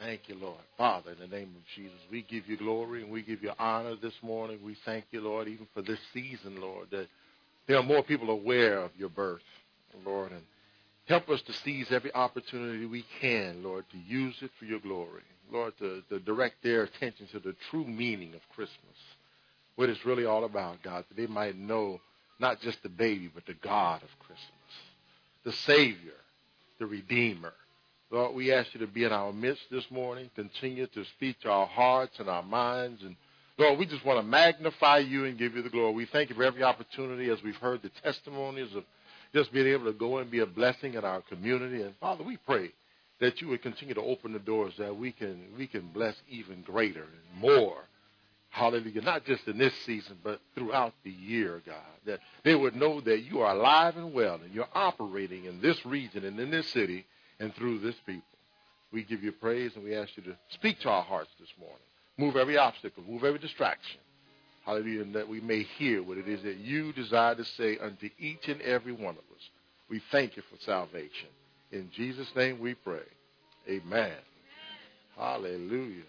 Thank you, Lord. Father, in the name of Jesus, we give you glory and we give you honor this morning. We thank you, Lord, even for this season, Lord, that there are more people aware of your birth, Lord, and help us to seize every opportunity we can, Lord, to use it for your glory. Lord, to, to direct their attention to the true meaning of Christmas, what it's really all about, God, that they might know not just the baby, but the God of Christmas, the Savior, the Redeemer, Lord, we ask you to be in our midst this morning. Continue to speak to our hearts and our minds. And Lord, we just want to magnify you and give you the glory. We thank you for every opportunity as we've heard the testimonies of just being able to go and be a blessing in our community. And Father, we pray that you would continue to open the doors that we can we can bless even greater and more. Hallelujah. Not just in this season, but throughout the year, God. That they would know that you are alive and well and you're operating in this region and in this city and through this people. We give you praise and we ask you to speak to our hearts this morning. Move every obstacle, move every distraction. Hallelujah, and that we may hear what it is that you desire to say unto each and every one of us. We thank you for salvation. In Jesus' name we pray. Amen. Hallelujah.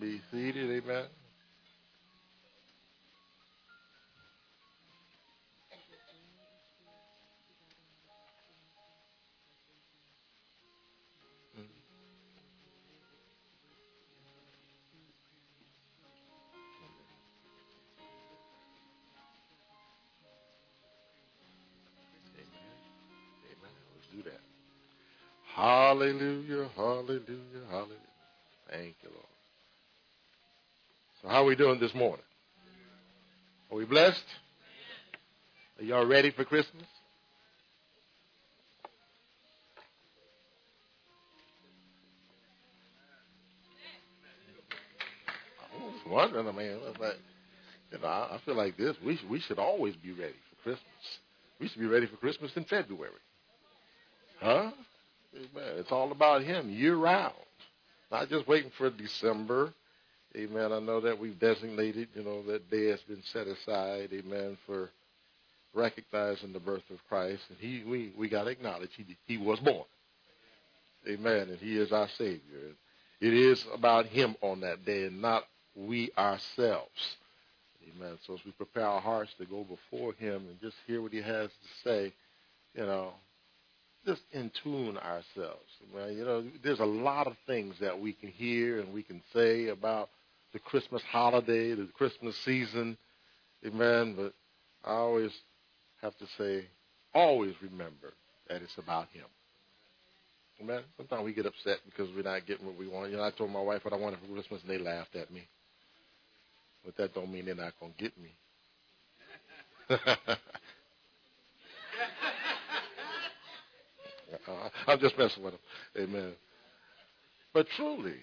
Be seated. Amen. Hallelujah, hallelujah, hallelujah. Thank you, Lord. So how are we doing this morning? Are we blessed? Are y'all ready for Christmas? I was wondering, I mean, like, you know, I feel like this. We we should always be ready for Christmas. We should be ready for Christmas in February, huh? Amen. It's all about Him year round, not just waiting for December. Amen. I know that we've designated, you know, that day has been set aside. Amen. For recognizing the birth of Christ, and He, we, we got to acknowledge He, He was born. Amen. And He is our Savior. It is about Him on that day, and not we ourselves. Amen. So as we prepare our hearts to go before Him and just hear what He has to say, you know, just in tune ourselves. Well, you know, there's a lot of things that we can hear and we can say about the Christmas holiday, the Christmas season, eh, amen. But I always have to say, always remember that it's about Him. Amen. Sometimes we get upset because we're not getting what we want. You know, I told my wife what I wanted for Christmas, and they laughed at me. But that don't mean they're not gonna get me. I'm just messing with him. Amen. But truly,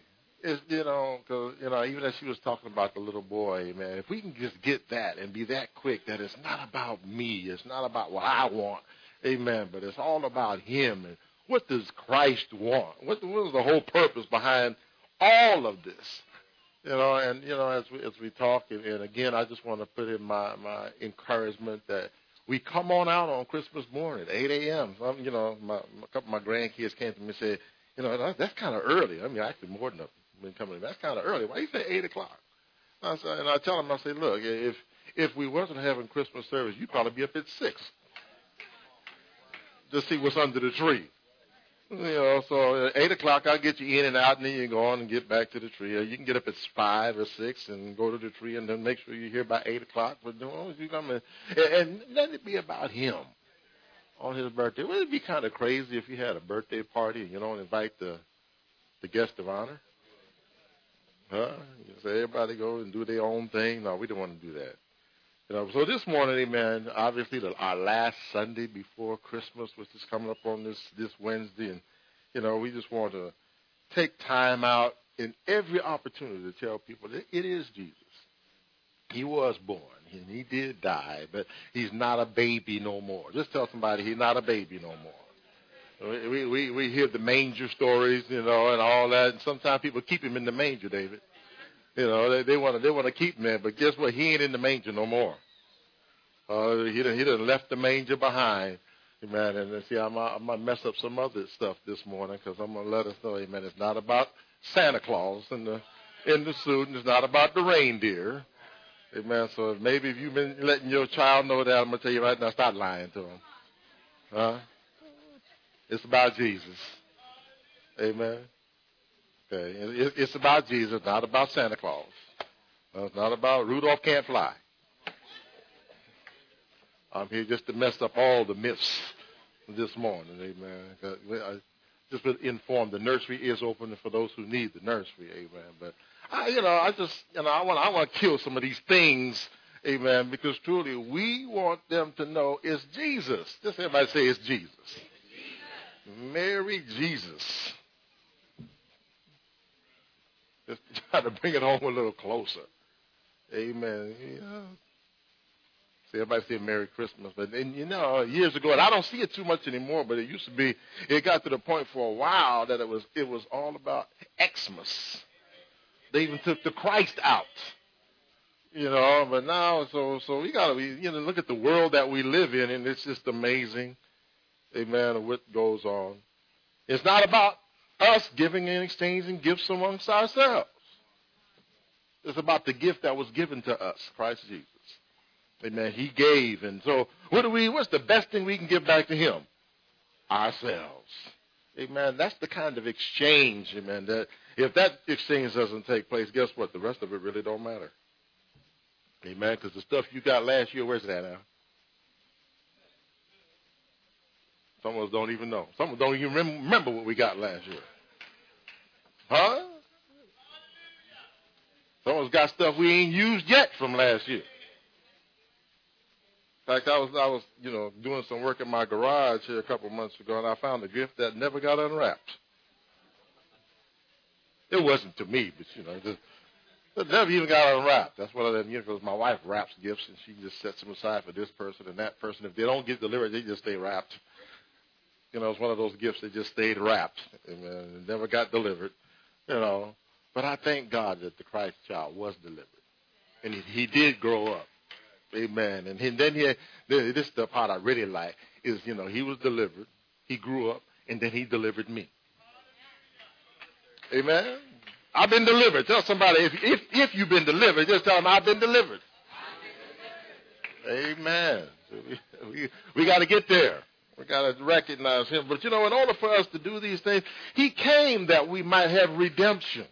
it's, you know, cause, you know, even as she was talking about the little boy, man, if we can just get that and be that quick that it's not about me, it's not about what I want, amen, but it's all about him and what does Christ want? What, what is the whole purpose behind all of this? You know, and you know, as we as we talk, and, and again, I just want to put in my my encouragement that we come on out on Christmas morning, 8 a.m. Some, you know, my, a couple of my grandkids came to me and said, you know, that's, that's kind of early. I mean, I actually more than a been coming. That's kind of early. Why you say 8 o'clock? I said, and I tell them, I say, look, if if we wasn't having Christmas service, you'd probably be up at six to see what's under the tree. You know, so at eight o'clock I'll get you in and out, and then you go on and get back to the tree. Or you can get up at five or six and go to the tree, and then make sure you're here by eight o'clock. But as long as you come in, and let it be about him on his birthday. Wouldn't it be kind of crazy if you had a birthday party and you don't invite the the guest of honor? Huh? You say everybody go and do their own thing. No, we don't want to do that. You know, so this morning, amen, obviously the, our last Sunday before Christmas, which is coming up on this, this Wednesday, and, you know, we just want to take time out in every opportunity to tell people that it is Jesus. He was born, and he did die, but he's not a baby no more. Just tell somebody he's not a baby no more. We, we, we hear the manger stories, you know, and all that, and sometimes people keep him in the manger, David. You know, they, they want to they want to keep there, but guess what? He ain't in the manger no more. Uh, he done, he done left the manger behind. Amen. And see, I'm, I'm gonna mess up some other stuff this morning because I'm gonna let us know, Amen. It's not about Santa Claus in the in the suit, and it's not about the reindeer. Amen. So maybe if you've been letting your child know that, I'm gonna tell you right now, stop lying to him. Huh? It's about Jesus. Amen. Okay. It's about Jesus, not about Santa Claus. Uh, it's not about Rudolph can't fly. I'm here just to mess up all the myths this morning. Amen. I just to inform the nursery is open for those who need the nursery. Amen. But I, you know, I just, you know, I want, I want to kill some of these things. Amen. Because truly, we want them to know it's Jesus. Just everybody say it's Jesus. Mary Jesus. Just try to bring it home a little closer. Amen. Yeah. See, everybody say Merry Christmas. But then, you know, years ago, and I don't see it too much anymore, but it used to be, it got to the point for a while that it was, it was all about Xmas. They even took the Christ out. You know, but now, so, so we gotta, be you know, look at the world that we live in, and it's just amazing. Amen. What goes on. It's not about us giving and exchanging gifts amongst ourselves. It's about the gift that was given to us, Christ Jesus. Amen. He gave. And so what do we what's the best thing we can give back to him? Ourselves. Amen. That's the kind of exchange, amen, that if that exchange doesn't take place, guess what? The rest of it really don't matter. Amen. Because the stuff you got last year, where's that now? Some of us don't even know. Some of us don't even remember what we got last year. Huh? Some of us got stuff we ain't used yet from last year. In fact, I was I was you know doing some work in my garage here a couple months ago, and I found a gift that never got unwrapped. It wasn't to me, but you know, just, it never even got unwrapped. That's what I did because my wife wraps gifts, and she just sets them aside for this person and that person. If they don't get delivered, they just stay wrapped. You know, it was one of those gifts that just stayed wrapped and uh, never got delivered. You know, but I thank God that the Christ child was delivered, and he, he did grow up. Amen. And, he, then he, this is the part I really like is you know he was delivered, he grew up, and then he delivered me. Amen. I've been delivered. Tell somebody if if, if you've been delivered, just tell them I've been delivered. Amen. We we, we got to get there. We got to recognize him. But you know, in order for us to do these things, he came that we might have redemption.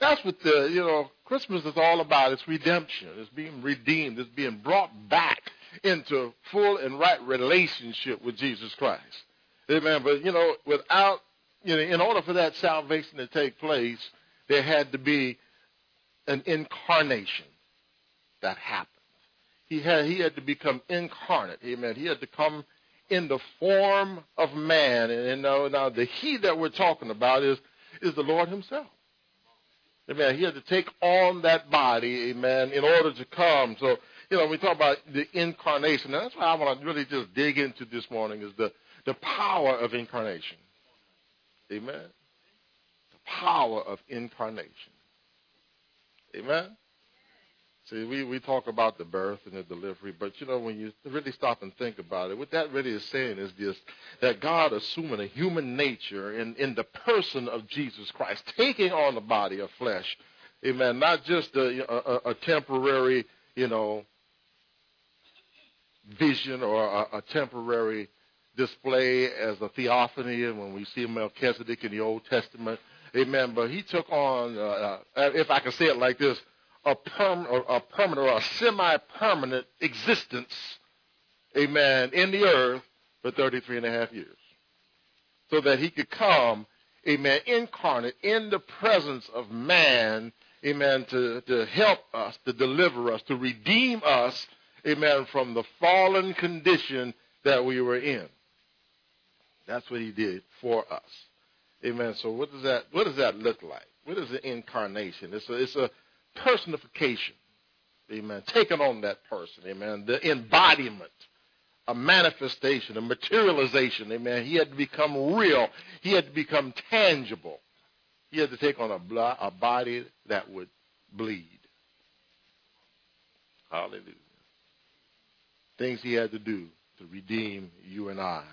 That's what the, you know, Christmas is all about. It's redemption. It's being redeemed. It's being brought back into full and right relationship with Jesus Christ. Amen. But, you know, without, you know, in order for that salvation to take place, there had to be an incarnation that happened. He had, he had to become incarnate. Amen. He had to come in the form of man. And, and now, now the he that we're talking about is, is the Lord himself. Amen. He had to take on that body, amen, in order to come. So, you know, we talk about the incarnation. And that's why I want to really just dig into this morning is the, the power of incarnation. Amen. The power of incarnation. Amen. See, we, we talk about the birth and the delivery, but you know, when you really stop and think about it, what that really is saying is this that God assuming a human nature in, in the person of Jesus Christ, taking on the body of flesh. Amen. Not just a, a, a temporary, you know, vision or a, a temporary display as a theophany when we see Melchizedek in the Old Testament. Amen. But he took on, uh, uh if I can say it like this, a, perm, a permanent or a semi-permanent existence, amen, in the earth for 33 and a half years. So that he could come, amen, incarnate in the presence of man, amen, to, to help us, to deliver us, to redeem us, amen, from the fallen condition that we were in. That's what he did for us. Amen. So what does that what does that look like? What is the incarnation? It's a it's a personification. Amen. Taking on that person. Amen. The embodiment, a manifestation, a materialization. Amen. He had to become real. He had to become tangible. He had to take on a, a body that would bleed. Hallelujah. Things he had to do to redeem you and I.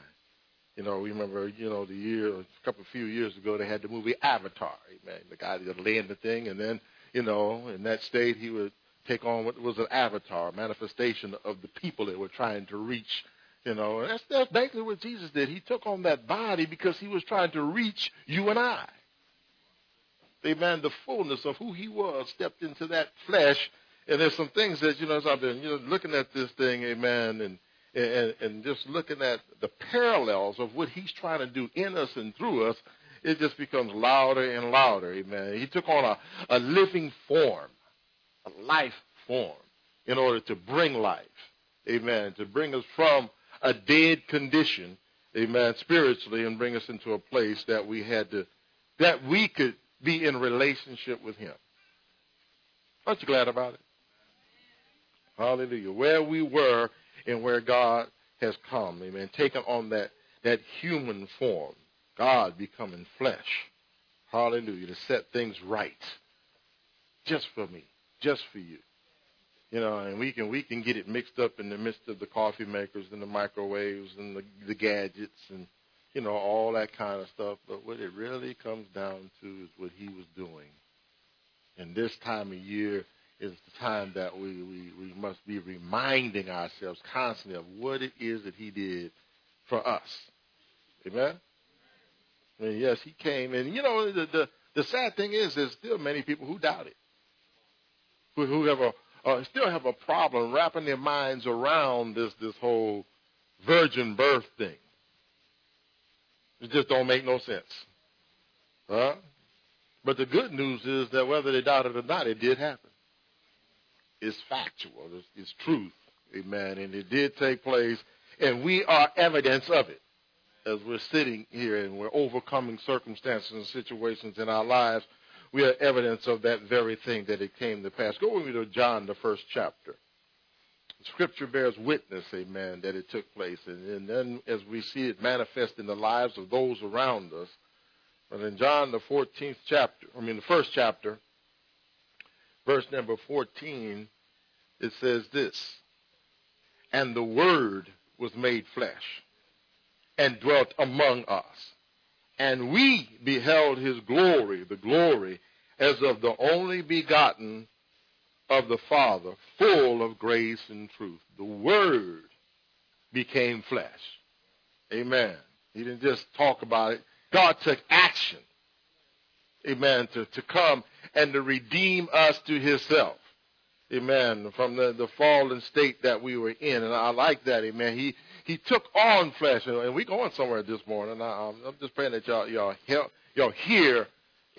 You know, remember, you know, the year, a couple, of few years ago, they had the movie Avatar. Amen. The guy that in the thing, and then, you know, in that state, he would take on what was an avatar, manifestation of the people that were trying to reach. You know, that's, that's basically what Jesus did. He took on that body because he was trying to reach you and I. Amen. The fullness of who he was stepped into that flesh. And there's some things that, you know, as I've been, you know, looking at this thing, amen, and and, and just looking at the parallels of what he's trying to do in us and through us, it just becomes louder and louder. Amen. He took on a, a living form, a life form, in order to bring life. Amen. To bring us from a dead condition, amen, spiritually, and bring us into a place that we had to, that we could be in relationship with Him. Aren't you glad about it? Hallelujah. Where we were and where God has come. Amen. Taken on that, that human form. God becoming flesh. Hallelujah. To set things right. Just for me. Just for you. You know, and we can we can get it mixed up in the midst of the coffee makers and the microwaves and the, the gadgets and you know all that kind of stuff. But what it really comes down to is what he was doing. And this time of year, is the time that we, we, we must be reminding ourselves constantly of what it is that he did for us. Amen? And yes, he came. And, you know, the, the, the sad thing is there's still many people who doubt it, who, who have a, uh, still have a problem wrapping their minds around this, this whole virgin birth thing. It just don't make no sense. Huh? But the good news is that whether they doubt it or not, it did happen It's factual. It's, it's truth. Amen. And it did take place, and we are evidence of it as we're sitting here and we're overcoming circumstances and situations in our lives. We are evidence of that very thing that it came to pass. Go with me to John, the first chapter. Scripture bears witness, amen, that it took place. And, and then as we see it manifest in the lives of those around us, but in John, the 14th chapter, I mean, the first chapter, verse number 14, it says this And the Word was made flesh and dwelt among us. And we beheld his glory, the glory as of the only begotten of the Father, full of grace and truth. The Word became flesh. Amen. He didn't just talk about it. God took action. Amen. To, to come and to redeem us to himself. Amen. From the, the fallen state that we were in. And I like that. Amen. He, he took on flesh. And we're going somewhere this morning. I, am just praying that y'all, y'all, help, y'all hear,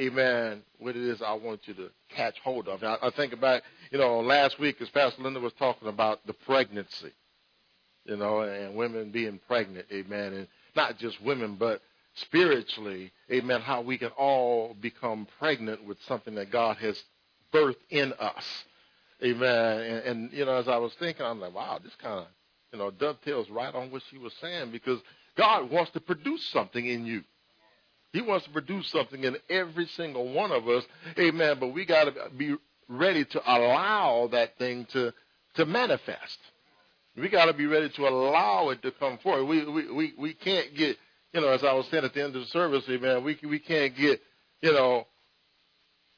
amen, what it is I want you to catch hold of. I, I think about, you know, last week as Pastor Linda was talking about the pregnancy, you know, and women being pregnant. Amen. And not just women, but spiritually, amen, how we can all become pregnant with something that God has birthed in us. Amen. And, and you know, as I was thinking, I'm like, wow, this kind of, you know, dovetails right on what she was saying because God wants to produce something in you. He wants to produce something in every single one of us. Amen. But we got to be ready to allow that thing to, to manifest. We got to be ready to allow it to come forward. We, we, we, we can't get you know, as I was saying at the end of the service, amen, we we can't get, you know,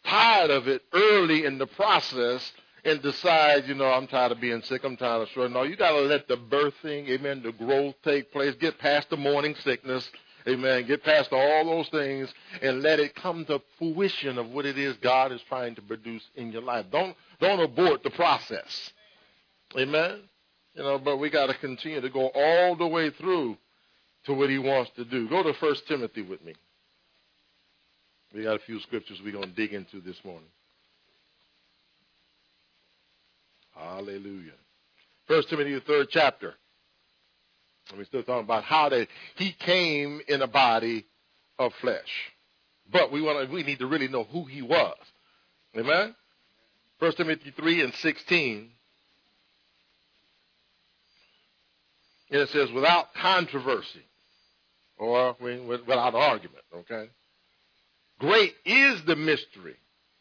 tired of it early in the process and decide, you know, I'm tired of being sick, I'm tired of short. No, you got to let the birthing, amen, the growth take place. Get past the morning sickness, amen. Get past all those things and let it come to fruition of what it is God is trying to produce in your life. Don't don't abort the process, amen. You know, but we got to continue to go all the way through to what he wants to do. Go to First Timothy with me. We got a few scriptures we're going to dig into this morning. Hallelujah. First Timothy, the third chapter. And we're still talking about how that he came in a body of flesh. But we want to, we need to really know who he was. Amen? First Timothy 3 and 16. And it says, without controversy or without argument. Okay. Great is the mystery.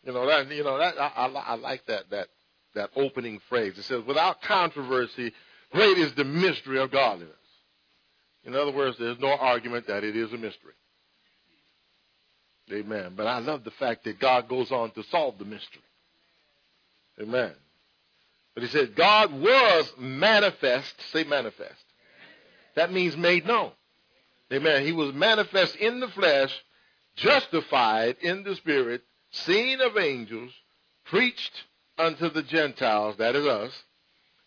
You know that. You know that. I, I, I like that that that opening phrase. It says, "Without controversy, great is the mystery of godliness." In other words, there's no argument that it is a mystery. Amen. But I love the fact that God goes on to solve the mystery. Amen. But he said, God was manifest. Say manifest. That means made known. Amen. He was manifest in the flesh, justified in the spirit, seen of angels, preached unto the Gentiles, that is us,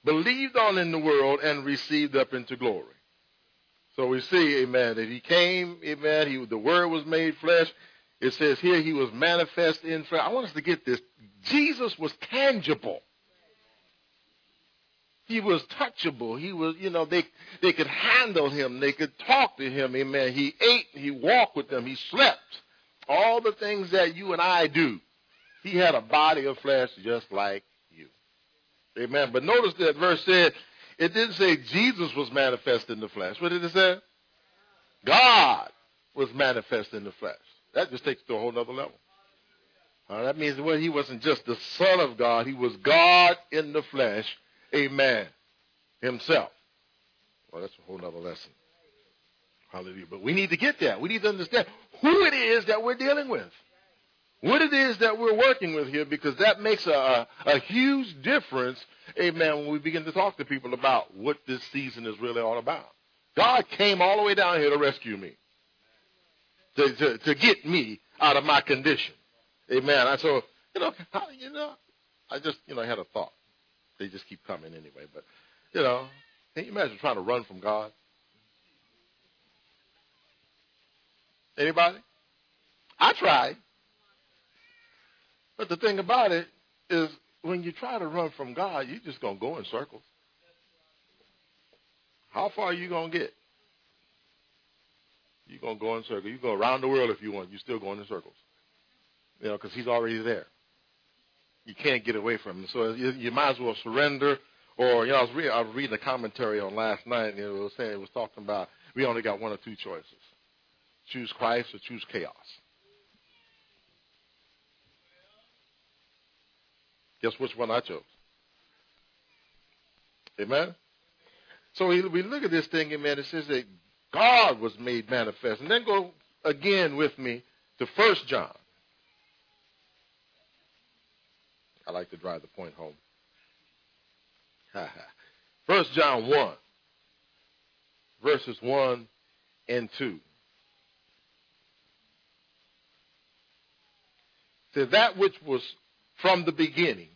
believed on in the world, and received up into glory. So we see, amen, that he came, amen, he, the word was made flesh. It says here he was manifest in flesh. I want us to get this. Jesus was tangible. He was touchable. He was, you know, they they could handle him. They could talk to him. Amen. He ate. He walked with them. He slept. All the things that you and I do. He had a body of flesh just like you. Amen. But notice that verse said it didn't say Jesus was manifest in the flesh. What did it say? God was manifest in the flesh. That just takes it to a whole other level. Uh, that means well, he wasn't just the Son of God, he was God in the flesh Amen. Himself. Well, that's a whole other lesson. Hallelujah. But we need to get that. We need to understand who it is that we're dealing with. What it is that we're working with here, because that makes a, a, huge difference, amen, when we begin to talk to people about what this season is really all about. God came all the way down here to rescue me, to, to, to get me out of my condition. Amen. I so, you know, you know, I just, you know, I had a thought they just keep coming anyway. But you know, can you imagine trying to run from God? Anybody? I tried. But the thing about it is when you try to run from God, you're just gonna go in circles. How far are you gonna get? You're gonna go in circles. You go around the world if you want. You're still going in circles. You know, because He's already there you can't get away from Him. So you, you might as well surrender. Or you know, I was, re- I was reading a commentary on last night, and it was saying it was talking about we only got one or two choices: choose Christ or choose chaos. Guess which one I chose? Amen. So we look at this thing, amen. It says that God was made manifest, and then go again with me to First John. I like to drive the point home. First John 1, verses 1 and 2. Says that which was from the beginning,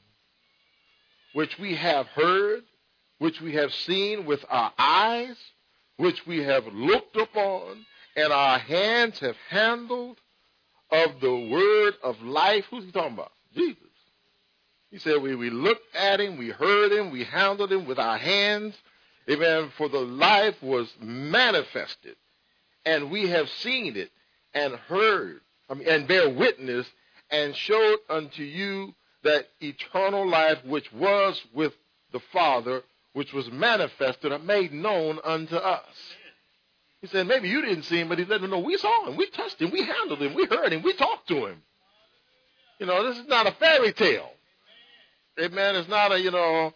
which we have heard, which we have seen with our eyes, which we have looked upon, and our hands have handled of the word of life. Who's he talking about? Jesus. He said, we, we looked at him, we heard him, we handled him with our hands. Amen. For the life was manifested, and we have seen it and heard, I mean, and bear witness, and showed unto you that eternal life which was with the Father, which was manifested and made known unto us. He said, maybe you didn't see him, but he let them know we saw him, we touched him, we handled him, we heard him, we talked to him. You know, this is not a fairy tale. Amen. It's not a you know,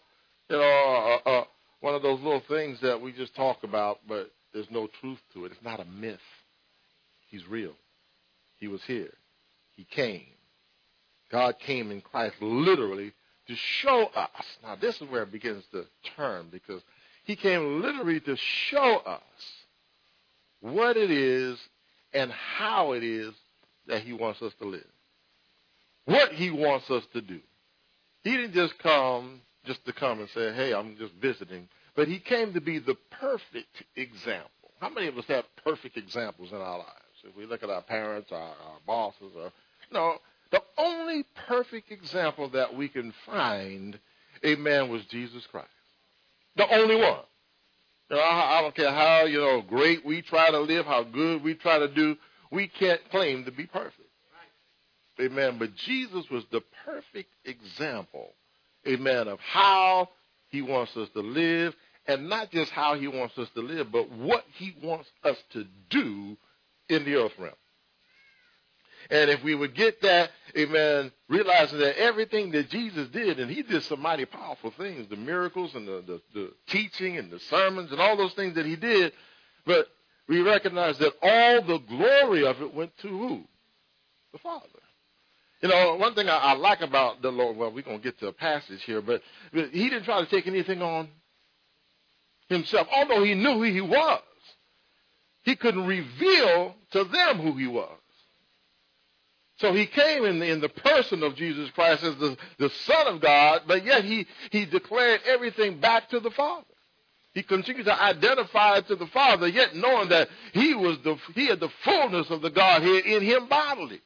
you know, one of those little things that we just talk about, but there's no truth to it. It's not a myth. He's real. He was here. He came. God came in Christ literally to show us. Now this is where it begins to turn because he came literally to show us what it is and how it is that he wants us to live. What he wants us to do. He didn't just come just to come and say, hey, I'm just visiting, but he came to be the perfect example. How many of us have perfect examples in our lives? If we look at our parents, our, our bosses, or, you know, the only perfect example that we can find, amen, was Jesus Christ. The only one. You know, I, I don't care how, you know, great we try to live, how good we try to do, we can't claim to be perfect. Amen. But Jesus was the perfect example, amen, of how he wants us to live, and not just how he wants us to live, but what he wants us to do in the earth realm. And if we would get that, amen, realizing that everything that Jesus did, and he did some mighty powerful things, the miracles and the, the, the teaching and the sermons and all those things that he did, But we recognize that all the glory of it went to who? The Father. You know, one thing I, I like about the Lord, well, we're going to get to a passage here, but, but he didn't try to take anything on himself, although he knew who he was. He couldn't reveal to them who he was. So he came in the, in the person of Jesus Christ as the, the Son of God, but yet he, he declared everything back to the Father. He continued to identify to the Father, yet knowing that he was the he had the fullness of the Godhead in him bodily.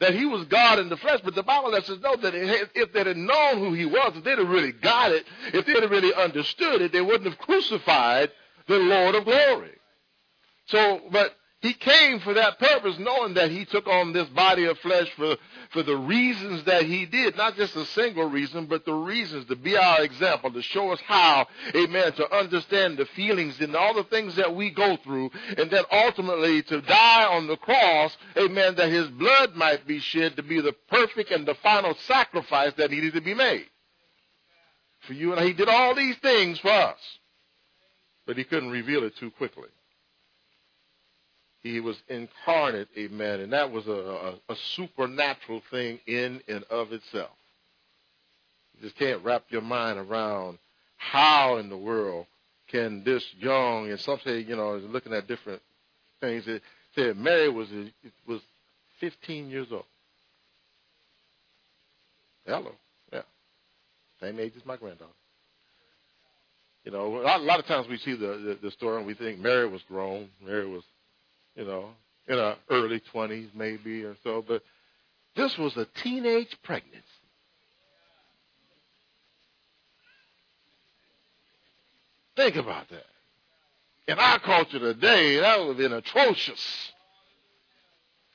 That he was God in the flesh, but the Bible lets us know that if they'd have known who he was, if they'd have really got it, if they'd have really understood it, they wouldn't have crucified the Lord of glory. So, but he came for that purpose, knowing that he took on this body of flesh for, for the reasons that he did. Not just a single reason, but the reasons to be our example, to show us how, amen, to understand the feelings and all the things that we go through, and then ultimately to die on the cross, amen, that his blood might be shed to be the perfect and the final sacrifice that needed to be made. For you and I, he did all these things for us, but he couldn't reveal it too quickly. He was incarnate, amen. And that was a, a, a supernatural thing in and of itself. You just can't wrap your mind around how in the world can this young, and some say, you know, looking at different things, it said Mary was, was 15 years old. Hello. Yeah. Same age as my granddaughter. You know, a lot, of times we see the, the, the story and we think Mary was grown. Mary was you know, in her early 20s maybe or so. But this was a teenage pregnancy. Think about that. In our culture today, that would have been atrocious.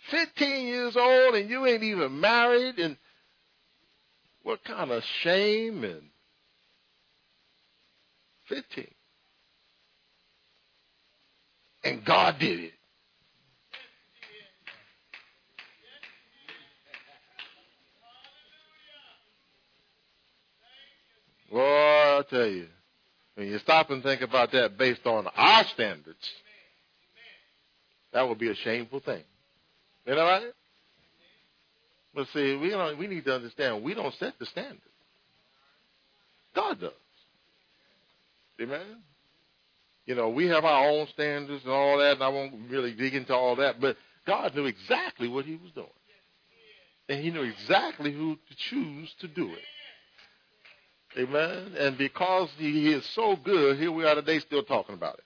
15 years old and you ain't even married and what kind of shame and 15. And God did it. Boy, I tell you, when you stop and think about that based on our standards, that would be a shameful thing. You know right? But see, we don't, we need to understand we don't set the standard. God does. Amen. You know, we have our own standards and all that, and I won't really dig into all that, but God knew exactly what He was doing. And He knew exactly who to choose to do it. Amen. And because he is so good, here we are today still talking about it.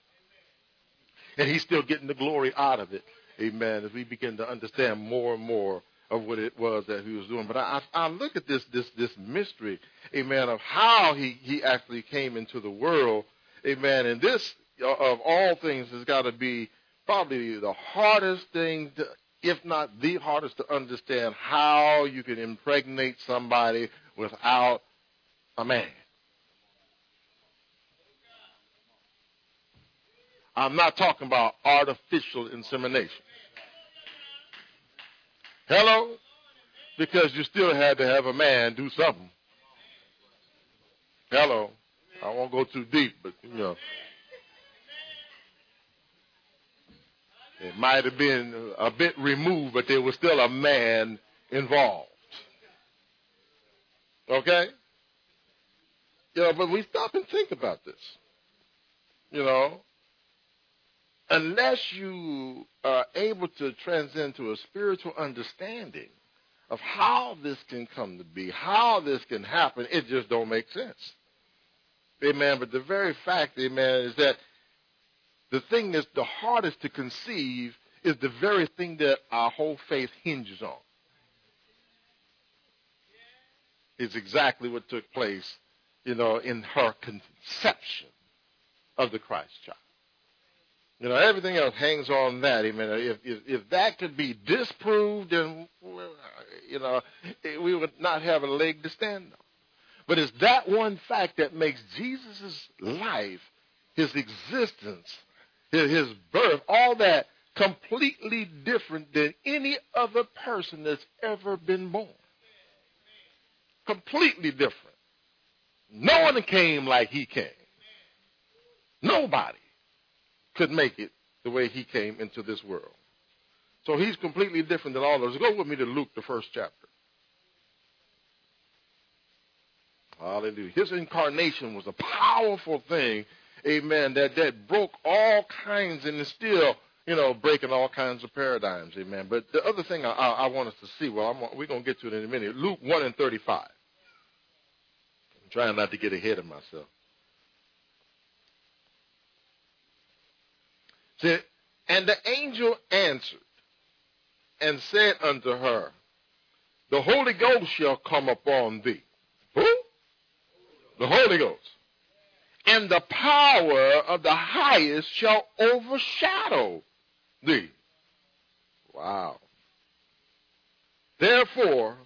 And he's still getting the glory out of it. Amen. As we begin to understand more and more of what it was that he was doing. But I, I look at this this this mystery, amen, of how he, he actually came into the world. Amen. And this uh, of all things has got to be probably the hardest thing to, if not the hardest to understand how you can impregnate somebody without a man. I'm not talking about artificial insemination. Hello? Because you still had to have a man do something. Hello? I won't go too deep, but you know. It might have been a bit removed, but there was still a man involved. Okay? You know, but we stop and think about this. You know, unless you are able to transcend to a spiritual understanding of how this can come to be, how this can happen, it just don't make sense. Amen. But the very fact, amen, is that the thing that's the hardest to conceive is the very thing that our whole faith hinges on. Is exactly what took place you know, in her conception of the Christ child. You know, everything else hangs on that. Amen. If, if, if that could be disproved, then, you know, we would not have a leg to stand on. But it's that one fact that makes Jesus' life, his existence, his birth, all that completely different than any other person that's ever been born. Completely different. No one came like he came. Nobody could make it the way he came into this world. So he's completely different than all of us. Go with me to Luke, the first chapter. Hallelujah. His incarnation was a powerful thing, amen, that, that broke all kinds and is still, you know, breaking all kinds of paradigms, amen. But the other thing I, I, I want us to see, well, I'm, we're going to get to it in a minute. Luke 1 and 35. Trying not to get ahead of myself. See, and the angel answered and said unto her, The Holy Ghost shall come upon thee. Who? The Holy Ghost. And the power of the highest shall overshadow thee. Wow. Therefore,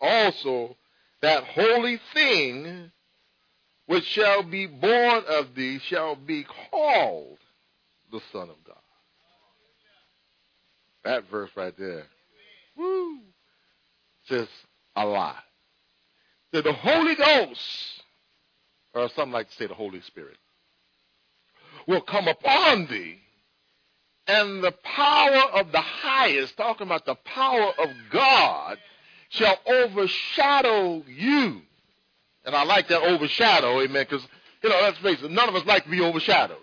also, that holy thing which shall be born of thee shall be called the Son of God. That verse right there. Woo. Says a lot. That the Holy Ghost, or some like to say the Holy Spirit, will come upon thee, and the power of the highest, talking about the power of God, shall overshadow you. And I like that overshadow, amen, because, you know, let's face it, none of us like to be overshadowed.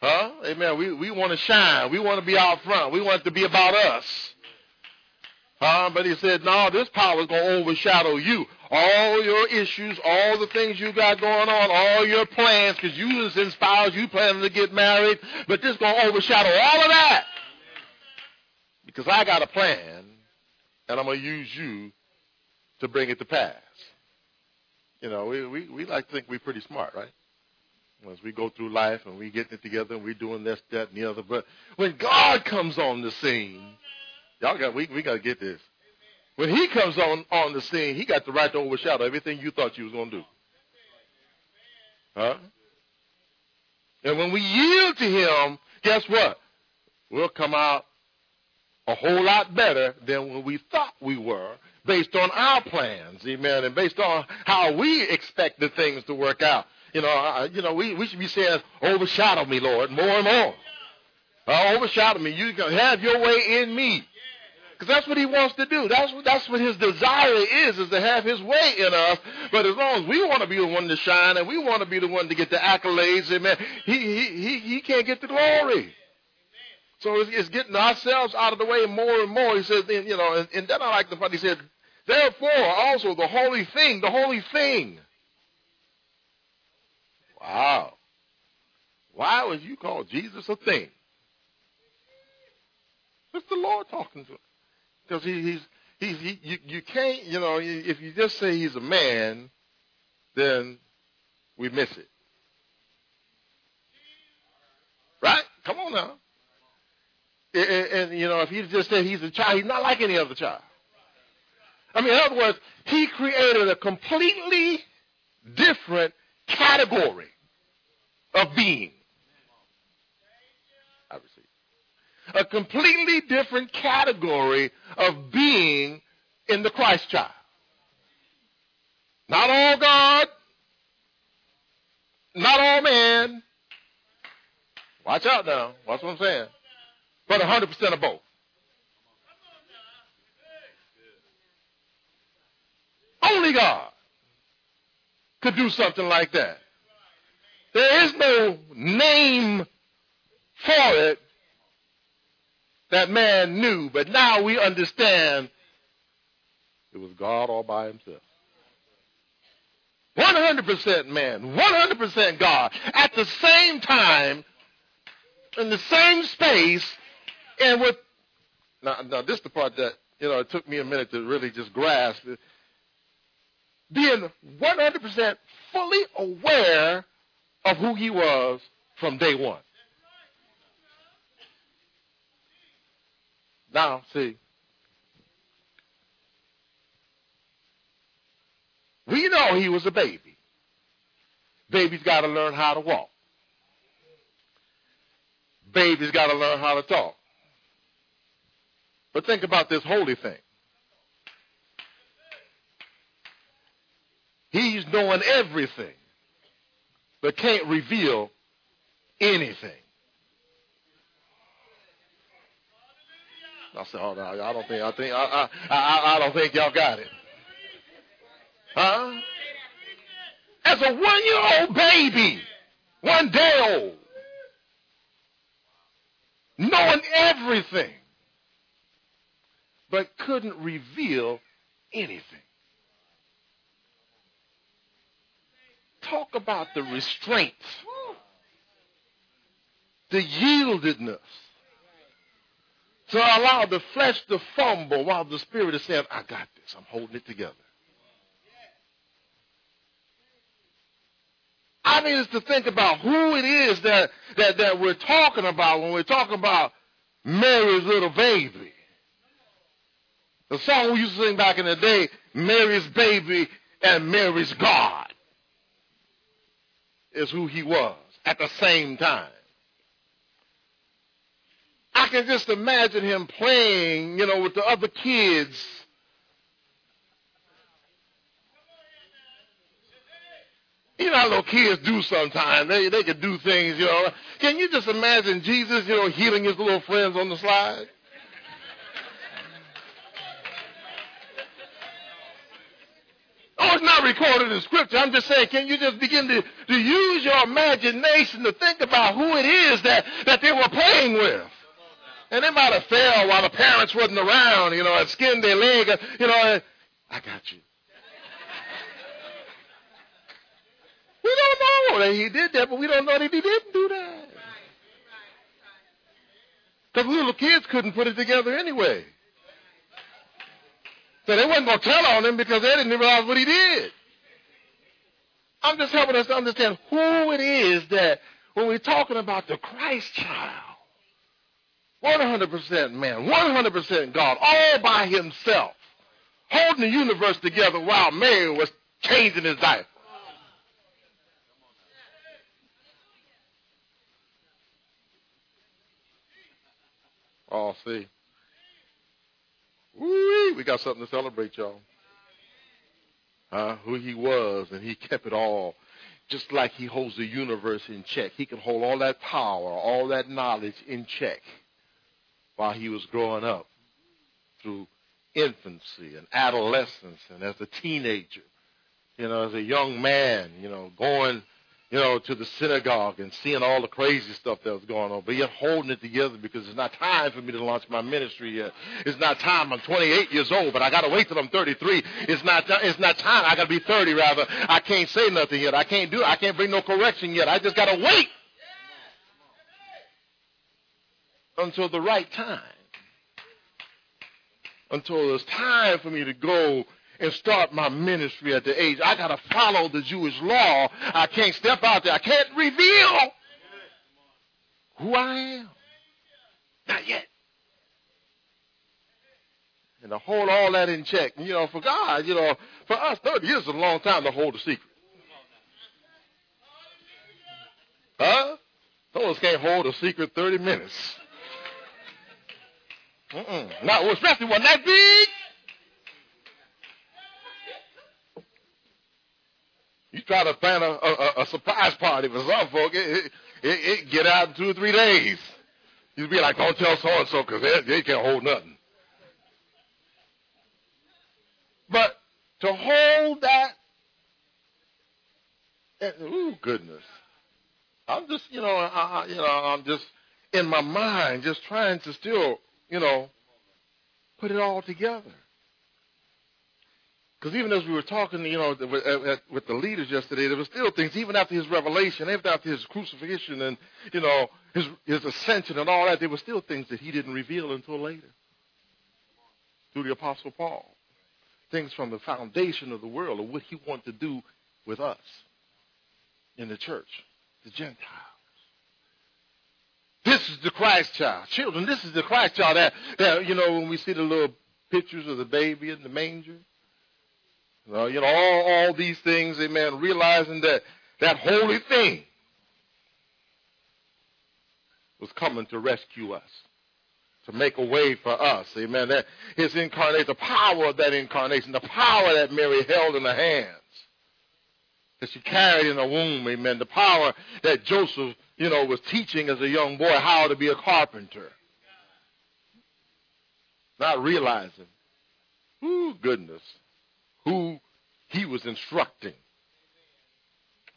Huh? Amen. We, we want to shine. We want to be out front. We want it to be about us. Huh? But he said, no, this power is going to overshadow you. All your issues, all the things you got going on, all your plans, because you was inspired, you planning to get married, but this is going to overshadow all of that. Because I got a plan, and I'm going to use you to bring it to pass. You know, we, we, we like to think we're pretty smart, right? as we go through life and we getting it together and we're doing this, that, and the other. But when God comes on the scene, y'all got we we got to get this. When He comes on on the scene, He got the right to overshadow everything you thought you was gonna do. Huh? And when we yield to Him, guess what? We'll come out a whole lot better than when we thought we were based on our plans, amen, and based on how we expect the things to work out. You know, I, you know, we, we should be saying, overshadow me, Lord, more and more. Uh, overshadow me. You can have your way in me. Because that's what he wants to do. That's what, that's what his desire is, is to have his way in us. But as long as we want to be the one to shine and we want to be the one to get the accolades, amen, he, he, he, he can't get the glory. So it's, it's getting ourselves out of the way more and more. He says, then, you know, and, and then I like the part he said, therefore also the holy thing, the holy thing Wow. Why would you call Jesus a thing? It's the Lord talking to him. Because he, he's, he's, he, you, you can't, you know, if you just say he's a man, then we miss it. Right? Come on now. And, and, you know, if he just said he's a child, he's not like any other child. I mean, in other words, he created a completely different category of being. Receive. A completely different category of being in the Christ child. Not all God, not all man. Watch out now. Watch what I'm saying. But 100% of both. Only God could do something like that. There is no name for it that man knew, but now we understand it was God all by himself. 100% man, 100% God. At the same time, in the same space, and with, now, now this is the part that, you know, it took me a minute to really just grasp. Being 100% fully aware of who he was from day one. Now, see, we know he was a baby. Baby's got to learn how to walk. Baby's got to learn how to talk. But think about this holy thing. He's knowing everything, but can't reveal anything. I said, "Oh no, I don't think I think I I I, I don't think y'all got it." Huh? As a one-year-old baby, one day old, knowing everything but couldn't reveal anything. Talk about the restraint, the yieldedness to allow the flesh to fumble while the spirit is saying, I got this. I'm holding it together. I need us to think about who it is that, that, that we're talking about when we're talking about Mary's little baby. The song we used to sing back in the day, Mary's baby and Mary's God, is who he was at the same time. I can just imagine him playing, you know, with the other kids. You know how little kids do sometimes. They they can do things, you know. Can you just imagine Jesus, you know, healing his little friends on the slide? Oh, it's not recorded in scripture. I'm just saying, can you just begin to, to use your imagination to think about who it is that, that they were playing with? And they might have fell while the parents wasn't around, you know, and skinned their leg, uh, you know, and, I got you. We don't know that he did that, but we don't know that he didn't do that. Because little kids couldn't put it together anyway. So they wasn't going to tell on him because they didn't realize what he did. I'm just helping us to understand who it is that when we're talking about the Christ child, 100% man, 100% God, all by himself, holding the universe together while Mary was changing his diaper. Oh, see. We got something to celebrate, y'all. Uh, who he was, and he kept it all. Just like he holds the universe in check. He can hold all that power, all that knowledge in check while he was growing up through infancy and adolescence and as a teenager, you know, as a young man, you know, going, you know, to the synagogue and seeing all the crazy stuff that was going on, but yet holding it together because it's not time for me to launch my ministry yet. It's not time. I'm 28 years old, but I got to wait till I'm 33. It's not. It's not time. I got to be 30 rather. I can't say nothing yet. I can't do. I can't bring no correction yet. I just got to wait until the right time. Until it's time for me to go and start my ministry at the age. I got to follow the Jewish law. I can't step out there. I can't reveal who I am. Not yet. And to hold all that in check. You know, for God, you know, for us, 30 years is a long time to hold a secret. Huh? Some of can't hold a secret 30 minutes. Mm-mm. Not, especially one that big. You try to plan a, a, a surprise party for some folk, it, it, it, get out in two or three days. You'd be like, don't tell so and so because they, they can't hold nothing. But to hold that, oh goodness, I'm just, you know, I, you know, I'm just in my mind, just trying to still you know, put it all together. Because even as we were talking, you know, with, with the leaders yesterday, there were still things, even after his revelation, even after his crucifixion and, you know, his, his ascension and all that, there were still things that he didn't reveal until later through the Apostle Paul. Things from the foundation of the world of what he wanted to do with us in the church, the Gentiles. This is the Christ child. Children, this is the Christ child. That, that you know, when we see the little pictures of the baby in the manger. Know, you know all, all these things, amen, realizing that that holy thing was coming to rescue us, to make a way for us, amen. That his incarnation, the power of that incarnation, the power that Mary held in her hands, that she carried in her womb, amen. The power that Joseph you know, was teaching as a young boy how to be a carpenter. not realizing, who goodness, who he was instructing.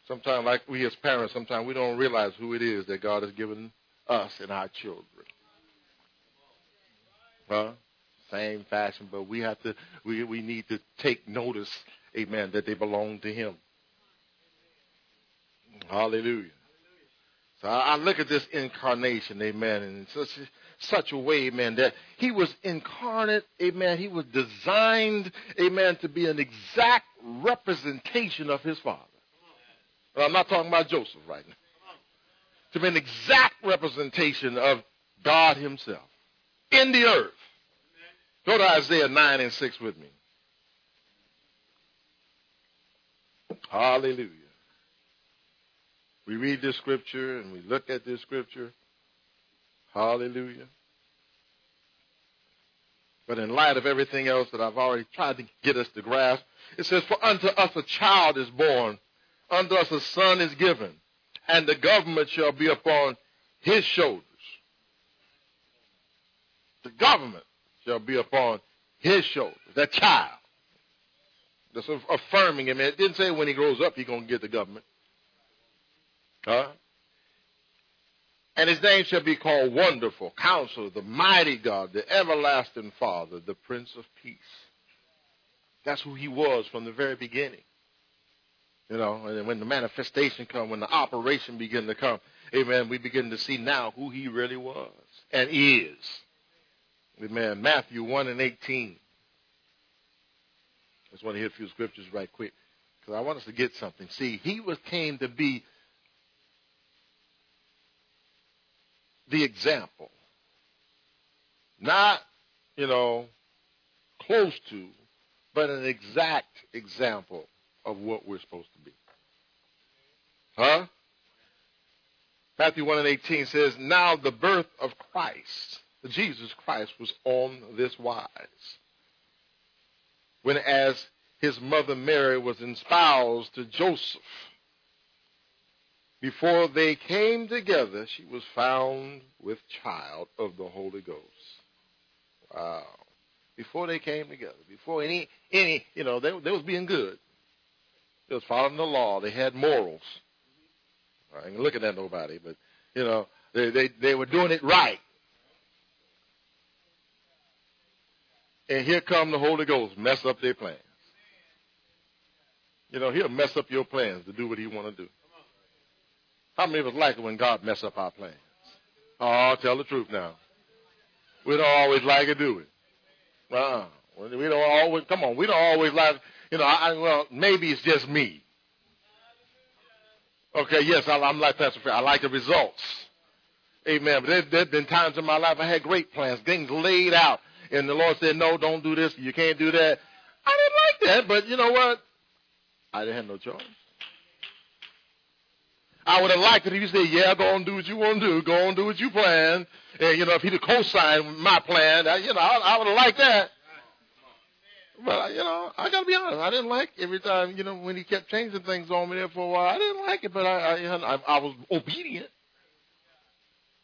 Sometimes, like we as parents, sometimes we don't realize who it is that God has given us and our children. Huh? Same fashion, but we have to, we, we need to take notice, amen, that they belong to Him. Hallelujah. So I, I look at this incarnation, amen, in such such a way, amen, that he was incarnate, amen. He was designed, amen, to be an exact representation of his father. I'm not talking about Joseph right now. To be an exact representation of God himself in the earth. Go to Isaiah 9 and 6 with me. Hallelujah. We read this scripture and we look at this scripture. Hallelujah. But in light of everything else that I've already tried to get us to grasp, it says, For unto us a child is born, unto us a son is given, and the government shall be upon his shoulders. The government shall be upon his shoulders. That child. That's affirming him. It didn't say when he grows up he's going to get the government. Huh? And his name shall be called Wonderful, Counselor, the Mighty God, the Everlasting Father, the Prince of Peace. That's who he was from the very beginning. You know, and when the manifestation come, when the operation begin to come, amen, we begin to see now who he really was and is. Amen. Matthew 1 and 18. I just want to hit a few scriptures right quick because I want us to get something. See, he was came to be the example. Not, you know, close to, but an exact example of what we're supposed to be. Huh? Matthew 1 and 18 says, Now the birth of Christ, Jesus Christ, was on this wise. When as his mother Mary was espoused to Joseph, before they came together, she was found with child of the Holy Ghost. Wow. Before they came together, before any, any, you know, they, they was being good. They was following the law. They had morals. I ain't looking at nobody, but, you know, they, they, they were doing it right. And here come the Holy Ghost, mess up their plans. You know, he'll mess up your plans to do what he want to do. How many of us like it when God mess up our plans? Oh, tell the truth now. We don't always like it, do we? Uh-uh. We don't always, come on, we don't always like, you know, I, well, maybe it's just me. Okay, yes, I, am like Pastor Fair. I like the results. Amen. But there, there have been times in my life I had great plans, things laid out, and the Lord said, no, don't do this, you can't do that. I didn't like that, but you know what? I didn't have no choice. I would have liked it if you said, yeah, go on do what you want to do. Go on do what you plan. And, you know, if he'd have co-signed my plan, I, you know, I, I would have liked that. But, you know, I got to be honest. I didn't like every time, you know, when he kept changing things on me there for a while. I didn't like it, but I, I, I, I was obedient.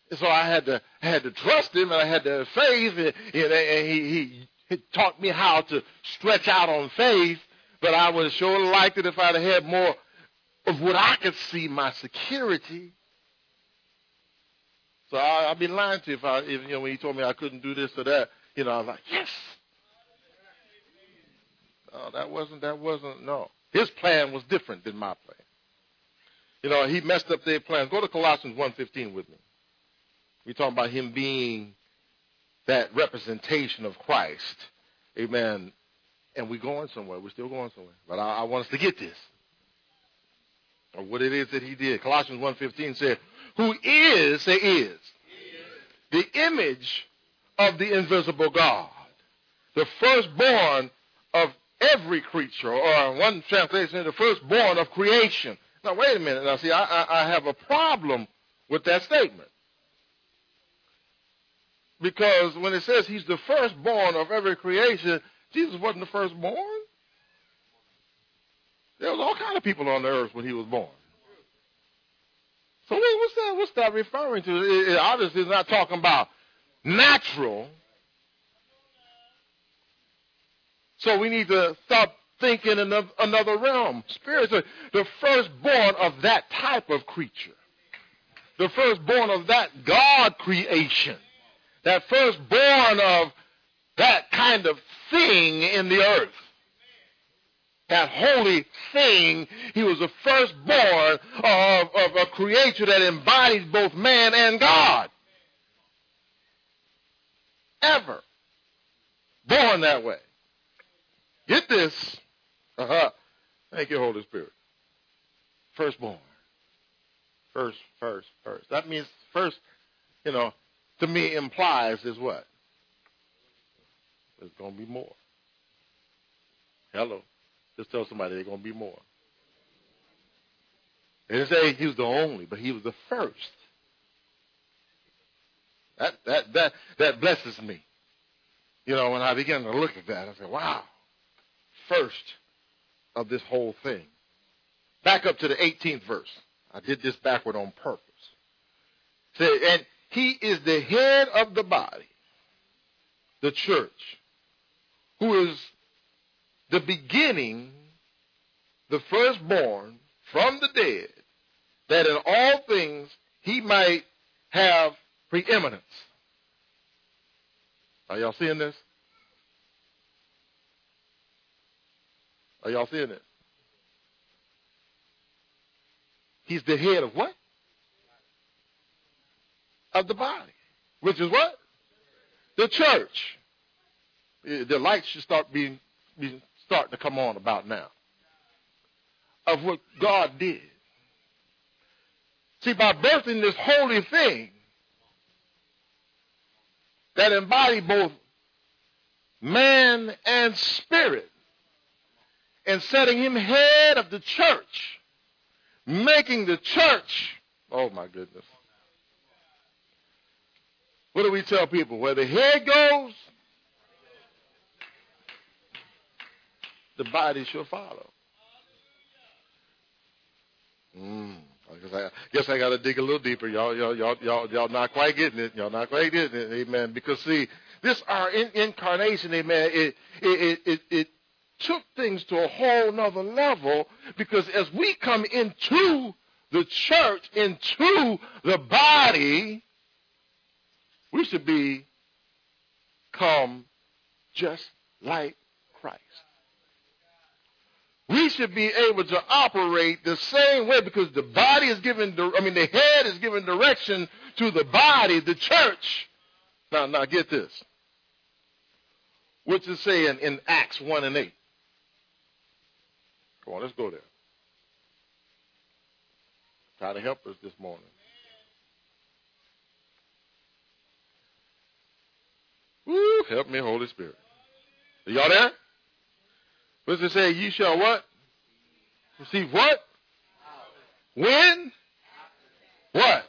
And so I had to, I had to trust him and I had to have faith. And, and he, he, he taught me how to stretch out on faith. But I would have sure liked it if I'd have had more of what I could see my security. So I, I'd be lying to you if I, if, you know, when he told me I couldn't do this or that, you know, I was like, yes. No, that wasn't, that wasn't, no. His plan was different than my plan. You know, he messed up their plans. Go to Colossians 1.15 with me. We're talking about him being that representation of Christ. Amen. And we're going somewhere. We're still going somewhere. But I, I want us to get this or what it is that he did. Colossians 1.15 said, who is, say is, the image of the invisible God, the firstborn of every creature, or one translation, is the firstborn of creation. Now, wait a minute. Now, see, I, I, I have a problem with that statement. Because when it says he's the firstborn of every creation, Jesus wasn't the firstborn. There was all kind of people on the earth when he was born. So what's that? What's that referring to? It, it obviously is not talking about natural. So we need to stop thinking in another realm. Spiritually, the firstborn of that type of creature. The firstborn of that God creation. That firstborn of that kind of thing in the earth. That holy thing, he was the firstborn of, of a creature that embodies both man and God. Ever. Born that way. Get this. Uh-huh. Thank you, Holy Spirit. Firstborn. First, first, first. That means first, you know, to me implies is what? There's going to be more. Hello. Just tell somebody there's going to be more. They didn't say he was the only, but he was the first. That that that that blesses me. You know, when I begin to look at that, I say, wow, first of this whole thing. Back up to the 18th verse. I did this backward on purpose. Say, and he is the head of the body, the church, who is the beginning, the firstborn from the dead, that in all things he might have preeminence. Are y'all seeing this? Are y'all seeing it? He's the head of what? Of the body. Which is what? The church. The lights should start being, being starting to come on about now. Of what God did. See, by birthing this holy thing that embodied both man and spirit, and setting him head of the church, making the church, oh my goodness. What do we tell people? Where the head goes, the body shall follow. Mm. I guess I, guess I got to dig a little deeper. Y'all, y'all, y'all, y'all, y'all not quite getting it. Y'all not quite getting it. Amen. Because see, this our in, incarnation, amen. It, it, it, it, took things to a whole nother level because as we come into the church, into the body, we should be come just like Christ. We should be able to operate the same way because the body is given, I mean, the head is given direction to the body, the church. Now, now get this. What's it saying in, Acts 1 and 8? Come on, let's go there. Try to help us this morning. Woo, help me, Holy Spirit. Are y'all there? What does it say? You shall what? Receive what? When? What?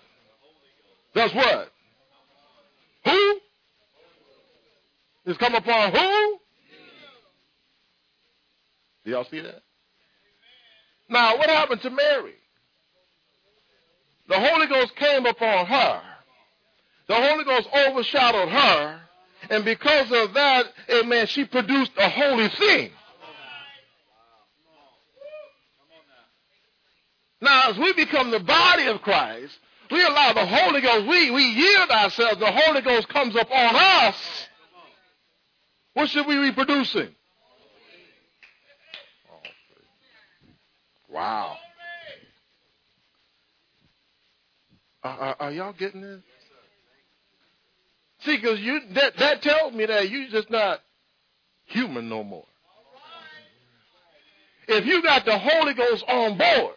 Does what? Who? Is come upon who? Do y'all see that? Now, what happened to Mary? The Holy Ghost came upon her. The Holy Ghost overshadowed her. And because of that, amen, she produced a holy thing. Now, as we become the body of Christ, we allow the Holy Ghost, we, we yield ourselves, the Holy Ghost comes upon us. What should we be producing? Wow. Are, are, y'all getting this? See, because you that that tells me that you just not human no more. If you got the Holy Ghost on board,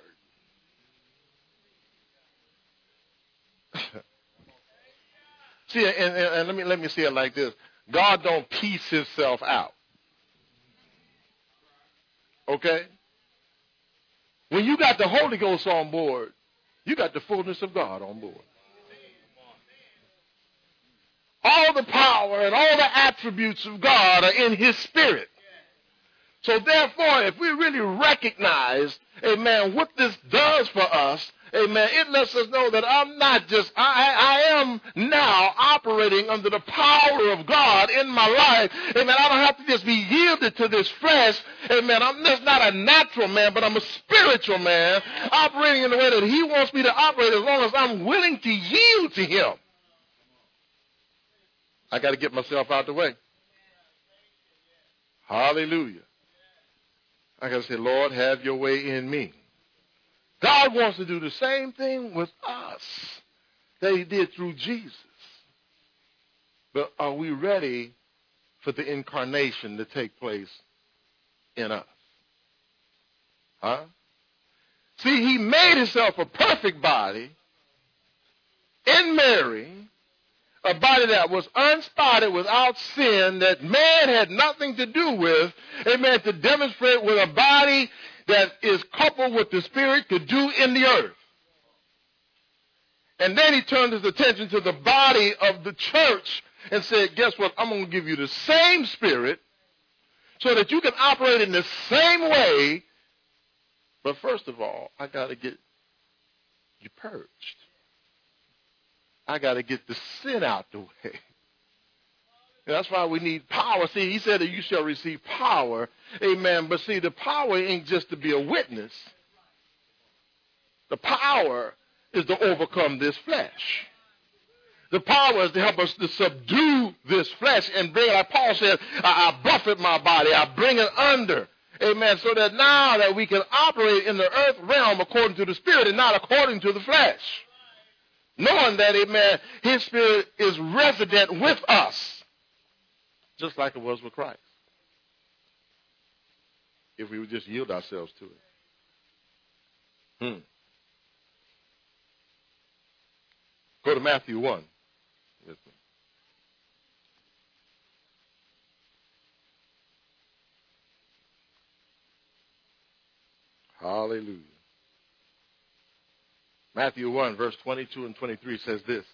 see, and, and, and let me let me say it like this: God don't piece Himself out. Okay. When you got the Holy Ghost on board, you got the fullness of God on board. All the power and all the attributes of God are in His Spirit. So therefore, if we really recognize, amen, what this does for us, Amen. It lets us know that I'm not just, I, I am now operating under the power of God in my life. Amen. I don't have to just be yielded to this flesh. Amen. I'm just not a natural man, but I'm a spiritual man operating in the way that He wants me to operate as long as I'm willing to yield to Him. I got to get myself out the way. Hallelujah. I got to say, Lord, have your way in me. God wants to do the same thing with us that he did through Jesus. But are we ready for the incarnation to take place in us? Huh? See, he made himself a perfect body in Mary, a body that was unspotted without sin, that man had nothing to do with, amen, to demonstrate with a body that is coupled with the Spirit to do in the earth. And then he turned his attention to the body of the church and said, Guess what? I'm going to give you the same Spirit so that you can operate in the same way. But first of all, I got to get you purged. I got to get the sin out the way. That's why we need power. See, he said that you shall receive power. Amen. But see, the power ain't just to be a witness. The power is to overcome this flesh. The power is to help us to subdue this flesh and bring, like Paul said, I, I buffet my body, I bring it under. Amen. So that now that we can operate in the earth realm according to the spirit and not according to the flesh. Knowing that, amen, his spirit is resident with us just like it was with Christ. If we would just yield ourselves to it. Hmm. Go to Matthew 1 with me. Hallelujah. Matthew 1, verse 22 and 23 says this.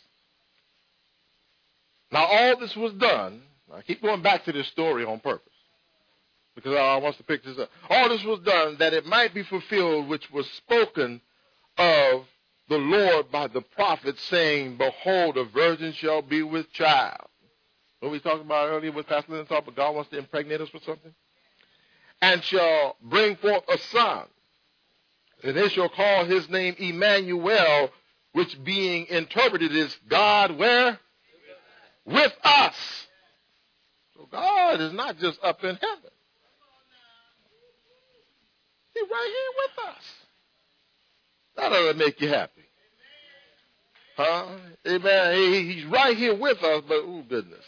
Now all this was done I keep going back to this story on purpose because I want to pick this up. All this was done that it might be fulfilled, which was spoken of the Lord by the prophet, saying, Behold, a virgin shall be with child. What we talked about earlier with Pastor Lynn talk, but God wants to impregnate us with something. And shall bring forth a son. And they shall call his name Emmanuel, which being interpreted is God where? With us. God is not just up in heaven. He's right here with us. That ought to make you happy. Huh? Amen. He's right here with us, but oh goodness.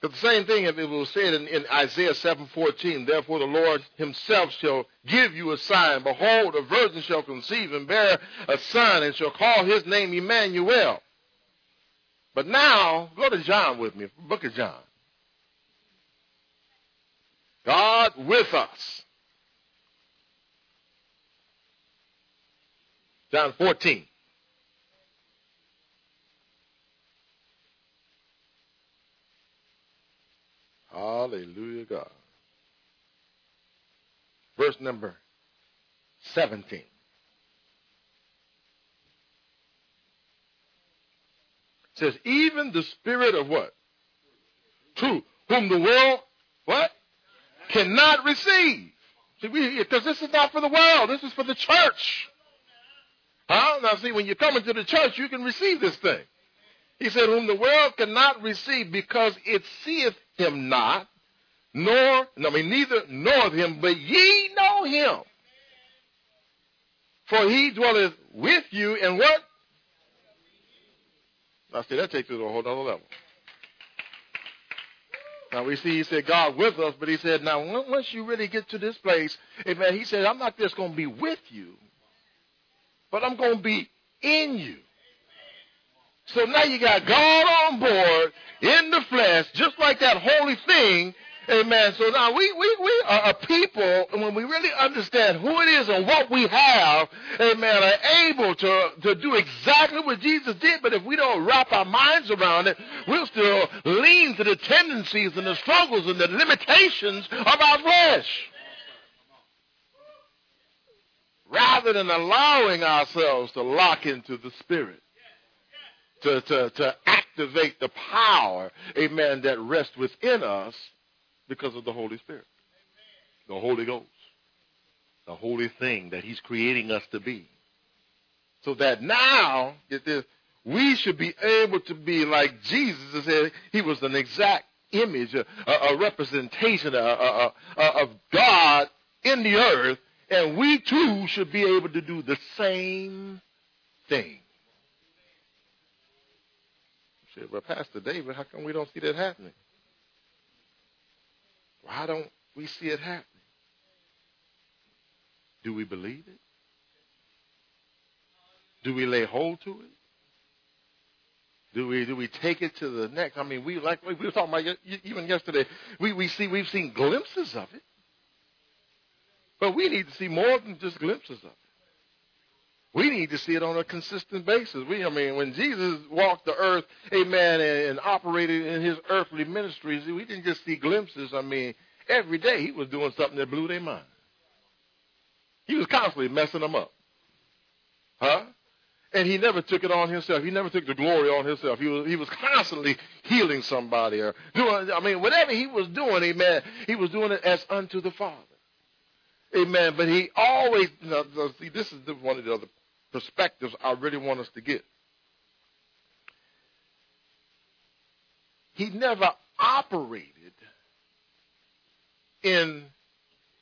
But the same thing it was said in, in Isaiah 7:14. Therefore the Lord Himself shall give you a sign. Behold, a virgin shall conceive and bear a son, and shall call his name Emmanuel. But now, go to John with me, book of John. God with us. John 14. Hallelujah, God. Verse number 17. says, even the spirit of what? Truth, whom the world, what? Cannot receive. Because this is not for the world. This is for the church. Huh? Now see, when you come into the church, you can receive this thing. He said, whom the world cannot receive because it seeth him not, nor, I mean, neither knoweth him, but ye know him. For he dwelleth with you and what? Now see, that takes it to a whole other level. Now we see he said God with us, but he said now once you really get to this place, amen, he said I'm not just going to be with you, but I'm going to be in you. So now you got God on board in the flesh, just like that holy thing Amen. So now we, we, we are a people, and when we really understand who it is and what we have, amen, are able to, to do exactly what Jesus did. But if we don't wrap our minds around it, we'll still lean to the tendencies and the struggles and the limitations of our flesh. Rather than allowing ourselves to lock into the Spirit, to, to, to activate the power, amen, that rests within us because of the Holy Spirit, the Holy Ghost, the holy thing that He's creating us to be. So that now, get this, we should be able to be like Jesus said he was an exact image, a, a representation of God in the earth, and we too should be able to do the same thing. Say, well, Pastor David, how come we don't see that happening? Why don't we see it happening? Do we believe it? Do we lay hold to it? Do we do we take it to the next? I mean, we like we were talking about even yesterday. We we see we've seen glimpses of it, but we need to see more than just glimpses of it. We need to see it on a consistent basis. We, I mean, when Jesus walked the earth, amen, and, and operated in his earthly ministries, we didn't just see glimpses. I mean, every day he was doing something that blew their mind. He was constantly messing them up. Huh? And he never took it on himself. He never took the glory on himself. He was he was constantly healing somebody or doing. I mean, whatever he was doing, amen. He was doing it as unto the Father, amen. But he always. Know, see, this is the, one of the other perspectives I really want us to get. He never operated in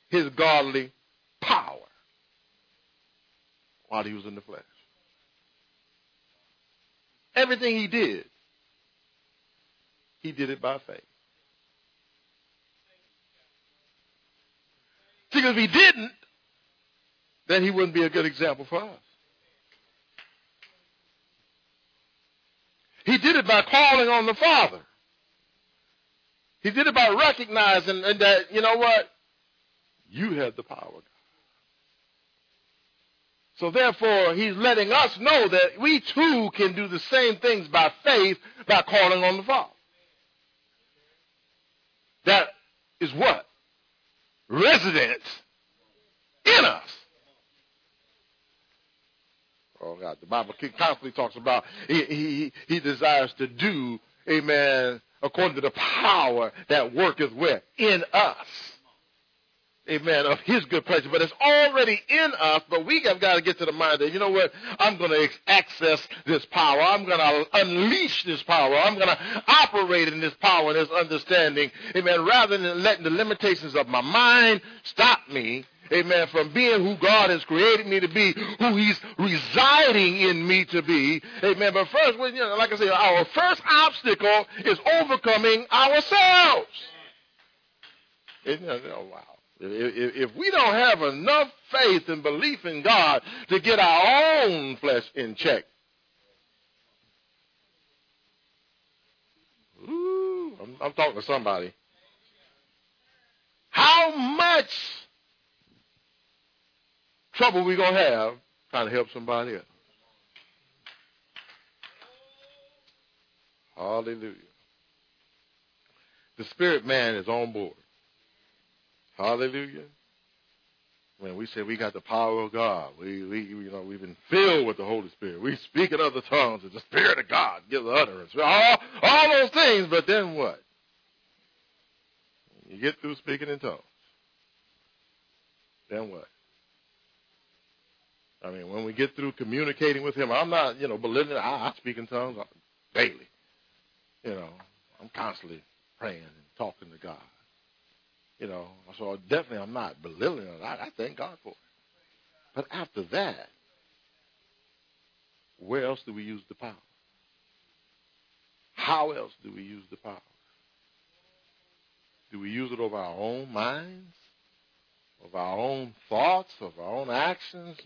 his godly power while he was in the flesh. Everything he did, he did it by faith. Because if he didn't, then he wouldn't be a good example for us. He did it by calling on the Father. He did it by recognizing that, you know what? You had the power, so therefore, he's letting us know that we too can do the same things by faith by calling on the Father. That is what? Resident in us. Oh God, the Bible constantly talks about he, he, he desires to do, amen, according to the power that worketh where? In us amen, of his good pleasure. But it's already in us, but we have got to get to the mind that, you know what, I'm going to access this power. I'm going to unleash this power. I'm going to operate in this power and this understanding, amen, rather than letting the limitations of my mind stop me, amen, from being who God has created me to be, who He's residing in me to be, amen. But first, you know, like I say, our first obstacle is overcoming ourselves. Isn't it? Oh, wow. If, we don't have enough faith and belief in God to get our own flesh in check, ooh, I'm, I'm talking to somebody. How much trouble we're gonna have trying to help somebody else? Hallelujah. The spirit man is on board. Hallelujah. When we say we got the power of God, we, we you know we've been filled with the Holy Spirit. We speak in other tongues, and the Spirit of God gives utterance. All, all those things, but then what? You get through speaking in tongues. Then what? I mean, when we get through communicating with Him, I'm not, you know, belittling. I, I speak in tongues daily. You know, I'm constantly praying and talking to God. You know, so definitely I'm not belittling it. I, I thank God for it. But after that, where else do we use the power? How else do we use the power? Do we use it over our own minds, of our own thoughts, of our own actions?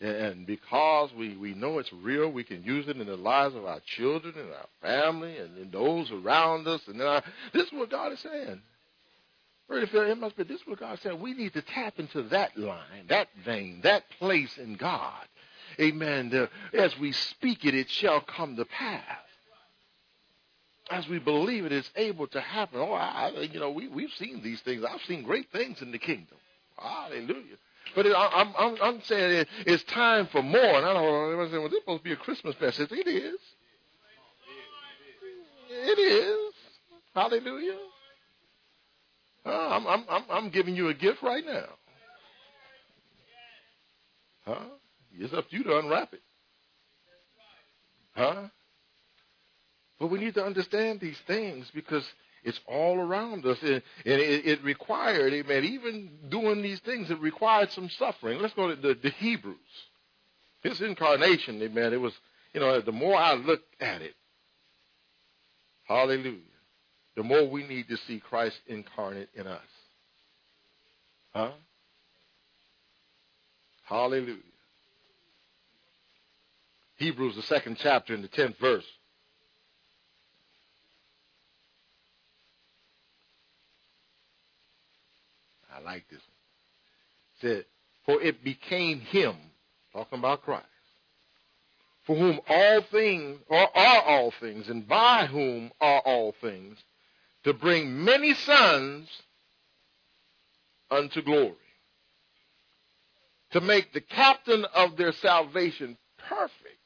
And, and because we, we know it's real, we can use it in the lives of our children and our family and in those around us. And our, this is what God is saying. It must be this is what God said. We need to tap into that line, that vein, that place in God. Amen. As we speak it, it shall come to pass. As we believe it, it's able to happen. Oh, I, you know, we, we've seen these things. I've seen great things in the kingdom. Hallelujah. But it, I, am I'm, I'm saying it, it's time for more. And I don't know. Saying, well, this is supposed to be a Christmas message. It is. It is. Hallelujah. Uh, I'm, I'm, I'm, I'm giving you a gift right now. Huh? It's up to you to unwrap it. Huh? But we need to understand these things because it's all around us. And, it, it, required, amen, even doing these things, it required some suffering. Let's go to the, the Hebrews. His incarnation, amen, it was, you know, the more I look at it, hallelujah, the more we need to see Christ incarnate in us. Huh? Hallelujah. Hebrews, the second chapter, in the tenth verse. I like this one. It said, For it became him, talking about Christ, for whom all things, or are all things, and by whom are all things, to bring many sons unto glory, to make the captain of their salvation perfect,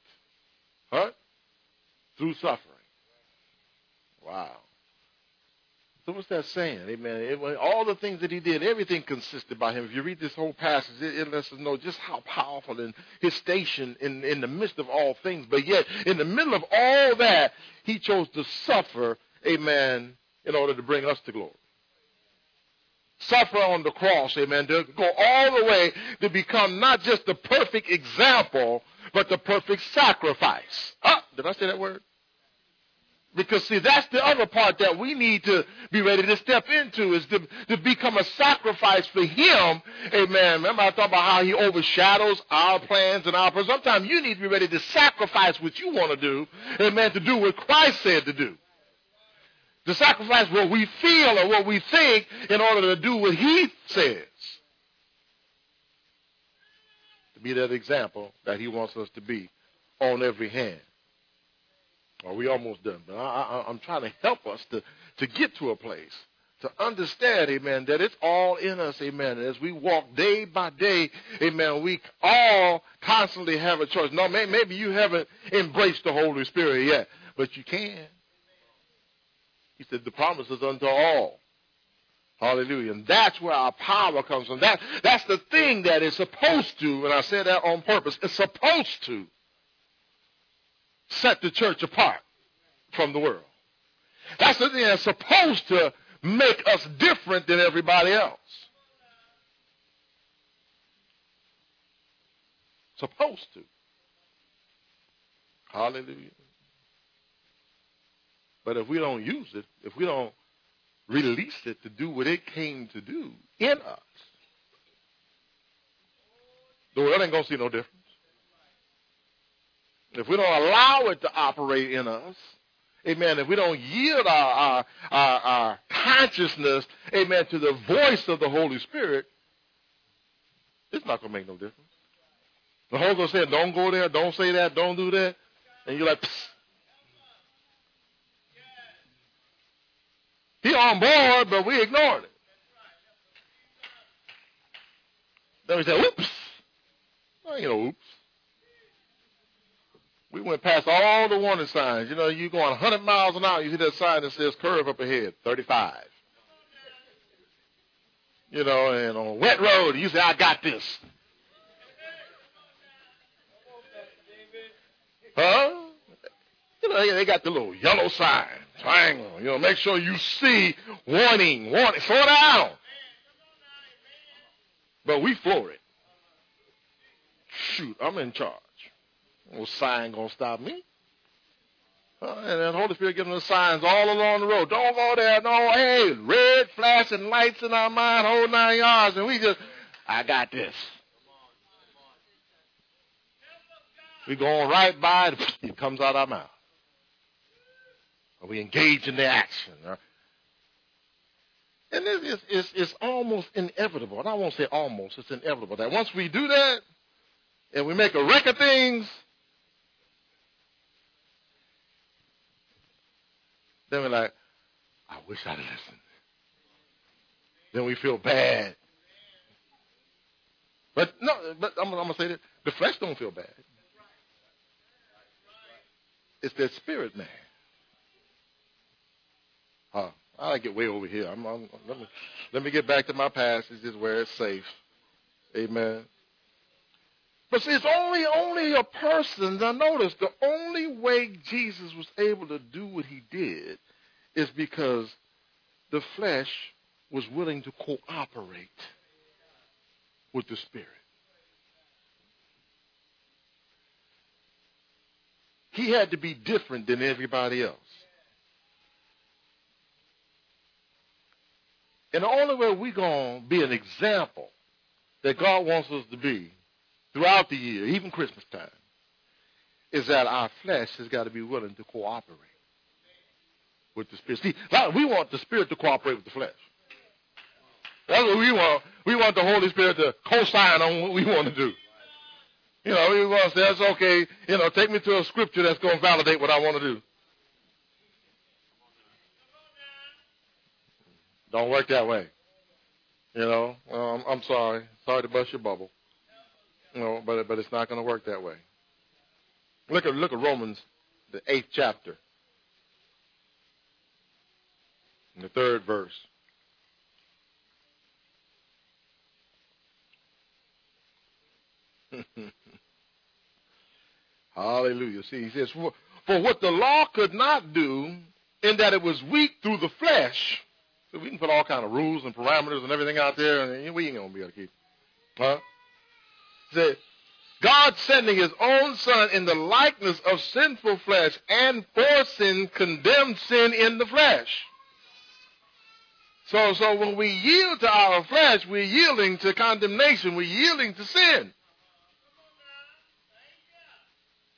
huh? Through suffering. Wow. So what's that saying? Amen. It, all the things that he did, everything consisted by him. If you read this whole passage, it, it lets us know just how powerful and his station in, in the midst of all things. But yet, in the middle of all that, he chose to suffer, amen, in order to bring us to glory. Suffer on the cross, amen, to go all the way to become not just the perfect example, but the perfect sacrifice. Ah, did I say that word? Because see, that's the other part that we need to be ready to step into is to, to become a sacrifice for Him. Amen. Remember I talked about how He overshadows our plans and our plans. Sometimes you need to be ready to sacrifice what you want to do. Amen. To do what Christ said to do. To sacrifice what we feel or what we think in order to do what He says. To be that example that He wants us to be on every hand. Are we almost done? But I, am trying to help us to, to get to a place to understand, amen, that it's all in us, amen. As we walk day by day, amen, we all constantly have a choice. No, maybe you haven't embraced the Holy Spirit yet, but you can. He said the promise is unto all. Hallelujah. And that's where our power comes from. That, that's the thing that is supposed to, and I said that on purpose, it's supposed to set the church apart from the world. That's the thing that's supposed to make us different than everybody else. Supposed to. Hallelujah. But if we don't use it, if we don't release it to do what it came to do in us, the world ain't going to see no difference. If we don't allow it to operate in us, amen, if we don't yield our, our, our, our consciousness, amen, to the voice of the Holy Spirit, it's not going to make no difference. The Holy Ghost said, don't go there, don't say that, don't do that. And you're like, Psst. He on board, but we ignored it. Then we said, oops. Well, you know, oops. We went past all the warning signs. You know, you're going 100 miles an hour, you see that sign that says curve up ahead, 35. You know, and on wet road, you say, I got this. Huh? You know, they got the little yellow sign, triangle. You know, make sure you see warning, warning, slow down. But we floor it. Shoot, I'm in charge. No sign gonna stop me. Uh, and then the Holy Spirit giving us signs all along the road. Don't go there. No, hey, red flashing lights in our mind, whole nine yards, and we just, I got this. We going right by it, it comes out our mouth. we engage in the action. Right? And it's, it's, it's almost inevitable. And I won't say almost, it's inevitable that once we do that and we make a wreck of things, Then we're like, I wish I'd listened. Then we feel bad. But no, but I'm, I'm gonna say that the flesh don't feel bad. It's that spirit man. Huh. I get way over here. I'm, I'm, let me let me get back to my passages where it's safe. Amen. But see, it's only only a person. Now notice the only way Jesus was able to do what he did is because the flesh was willing to cooperate with the spirit. He had to be different than everybody else. And the only way we're going to be an example that God wants us to be throughout the year, even Christmas time, is that our flesh has got to be willing to cooperate with the Spirit. See, we want the Spirit to cooperate with the flesh. That's what we want. We want the Holy Spirit to co-sign on what we want to do. You know, we want to say, that's okay. You know, take me to a scripture that's going to validate what I want to do. Don't work that way. You know, um, I'm sorry. Sorry to bust your bubble. You know, but but it's not going to work that way. Look at look at Romans, the eighth chapter, the third verse. Hallelujah. See, he says, for, for what the law could not do, in that it was weak through the flesh, so we can put all kind of rules and parameters and everything out there, and we ain't gonna be able to keep. Huh? Say, God sending His own Son in the likeness of sinful flesh, and for sin condemned sin in the flesh. So, so when we yield to our flesh, we're yielding to condemnation. We're yielding to sin.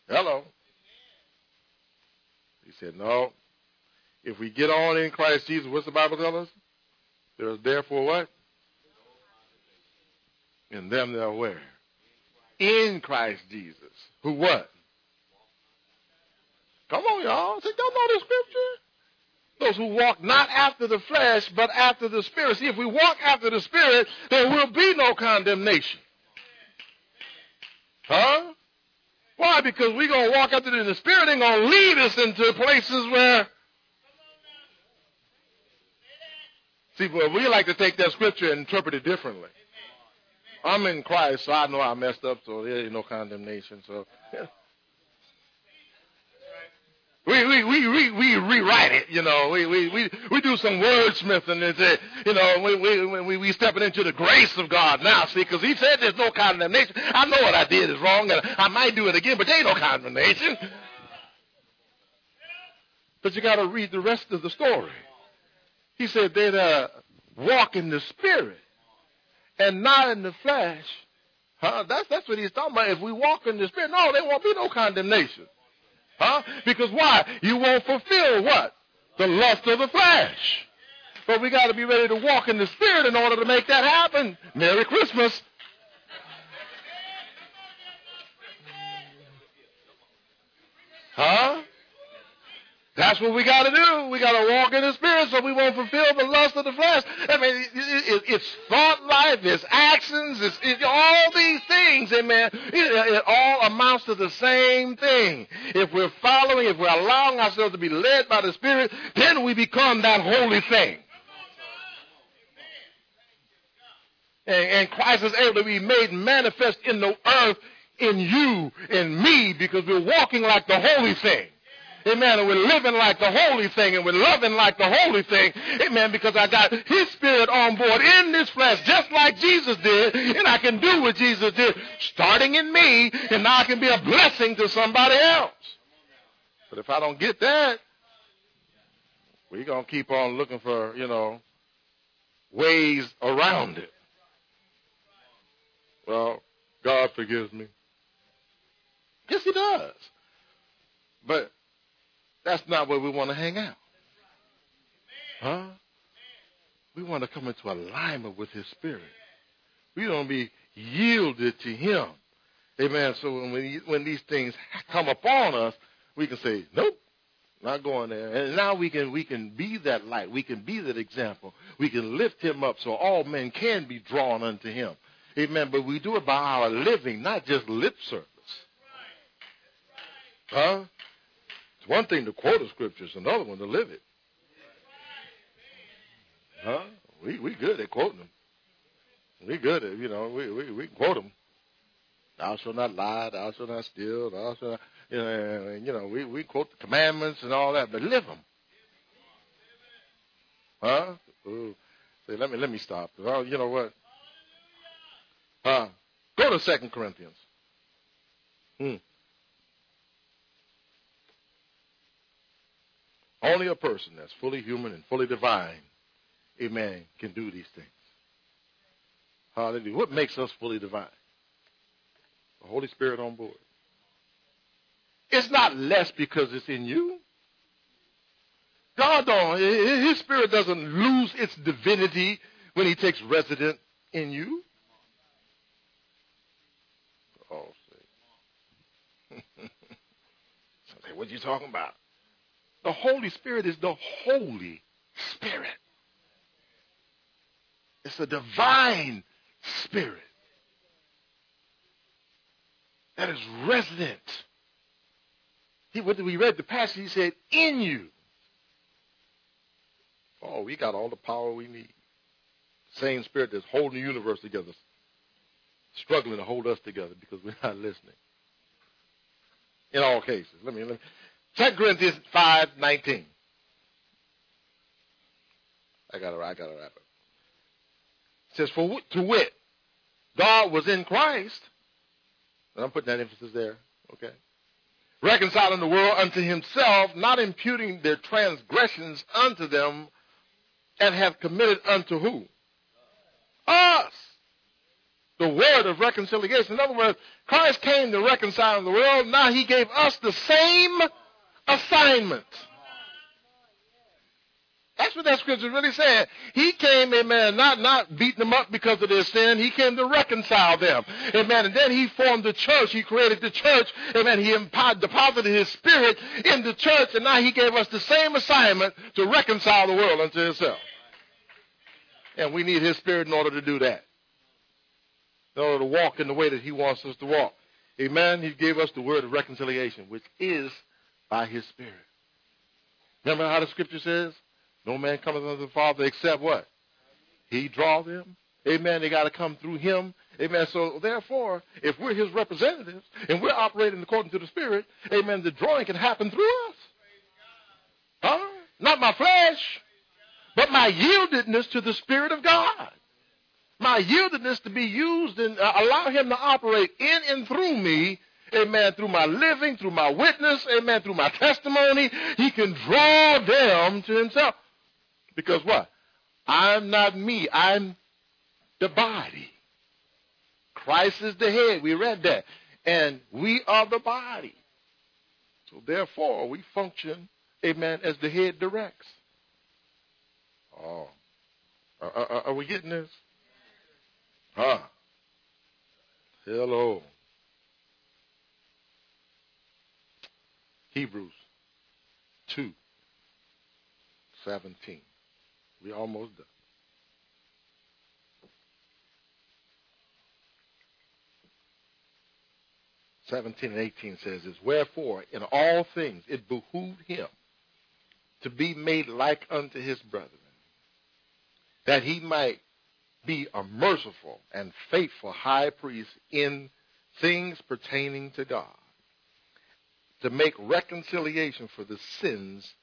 Hello. He said, no, if we get on in Christ Jesus, what's the Bible tell us? There is therefore what? In them that are where? In Christ Jesus. Who what? Come on, y'all. See, don't know the scripture? Those who walk not after the flesh, but after the Spirit. See, if we walk after the Spirit, there will be no condemnation. Huh? Why? Because we're going to walk after the Spirit and going to lead us into places where See, but we like to take that scripture and interpret it differently. I'm in Christ, so I know I messed up, so there ain't no condemnation. So we, we, we, we, we rewrite it, you know. We, we, we, we do some wordsmithing and say, you know, we, we, we, we stepping into the grace of God now, see, because he said there's no condemnation. I know what I did is wrong, and I might do it again, but there ain't no condemnation. But you got to read the rest of the story. He said they'd uh, walk in the spirit and not in the flesh. Huh? That's that's what he's talking about. If we walk in the spirit, no, there won't be no condemnation. Huh? Because why? You won't fulfill what? The lust of the flesh. But we got to be ready to walk in the spirit in order to make that happen. Merry Christmas. Huh? That's what we got to do. We got to walk in the Spirit so we won't fulfill the lust of the flesh. I mean, it, it, it's thought life, it's actions, it's, all these things, amen. It, it all amounts to the same thing. If we're following, if we're allowing ourselves to be led by the Spirit, then we become that holy thing. And, and Christ is able to be made manifest in the earth in you, in me, because we're walking like the holy thing. Amen. And we're living like the holy thing and we're loving like the holy thing. Amen. Because I got his spirit on board in this flesh, just like Jesus did. And I can do what Jesus did, starting in me. And now I can be a blessing to somebody else. But if I don't get that, we're going to keep on looking for, you know, ways around it. Well, God forgives me. Yes, He does. But that's not where we want to hang out. Huh? We want to come into alignment with His Spirit. We to be yielded to Him. Amen. So when, when these things come upon us, we can say, nope, not going there. And now we can we can be that light. We can be that example. We can lift him up so all men can be drawn unto him. Amen. But we do it by our living, not just lip service. Huh? It's one thing to quote the scriptures, another one to live it. Huh? We we good at quoting them. We good at you know we we we quote them. Thou shalt not lie. Thou shalt not steal. Thou shalt not, you know, you know we we quote the commandments and all that, but live them. Huh? Ooh. Say, let me let me stop. Well, you know what? Huh? Go to Second Corinthians. Hmm. Only a person that's fully human and fully divine, amen, can do these things. Hallelujah. What makes us fully divine? The Holy Spirit on board. It's not less because it's in you. God don't, His Spirit doesn't lose its divinity when He takes resident in you. Oh, see. say, what are you talking about? The Holy Spirit is the Holy Spirit. It's a divine spirit that is resident. He, when we read the passage, he said, in you. Oh, we got all the power we need. Same spirit that's holding the universe together, struggling to hold us together because we're not listening. In all cases. Let me, let me 2 Corinthians 5 19. I got to I gotta wrap it. It says, For to wit, God was in Christ. And I'm putting that emphasis there, okay? Reconciling the world unto himself, not imputing their transgressions unto them, and have committed unto who? Us. The word of reconciliation. In other words, Christ came to reconcile the world. Now he gave us the same assignment. That's what that scripture really said. He came, amen, not, not beating them up because of their sin. He came to reconcile them. Amen. And then he formed the church. He created the church. Amen. He deposited his spirit in the church. And now he gave us the same assignment to reconcile the world unto himself. And we need his spirit in order to do that. In order to walk in the way that he wants us to walk. Amen. He gave us the word of reconciliation, which is by his Spirit. Remember how the scripture says? No man cometh unto the Father except what? He draw them. Amen. They got to come through him. Amen. So therefore, if we're his representatives and we're operating according to the Spirit, amen, the drawing can happen through us. Huh? Not my flesh, but my yieldedness to the Spirit of God. My yieldedness to be used and uh, allow him to operate in and through me amen, through my living, through my witness, amen, through my testimony, he can draw them to himself. Because what? I'm not me, I'm the body. Christ is the head. We read that. And we are the body. So therefore, we function, amen, as the head directs. Oh. Are, are, are we getting this? Huh. Hello. Hebrews 2 17. We almost done. Seventeen and eighteen says this. Wherefore, in all things it behooved him to be made like unto his brethren, that he might be a merciful and faithful high priest in things pertaining to God to make reconciliation for the sins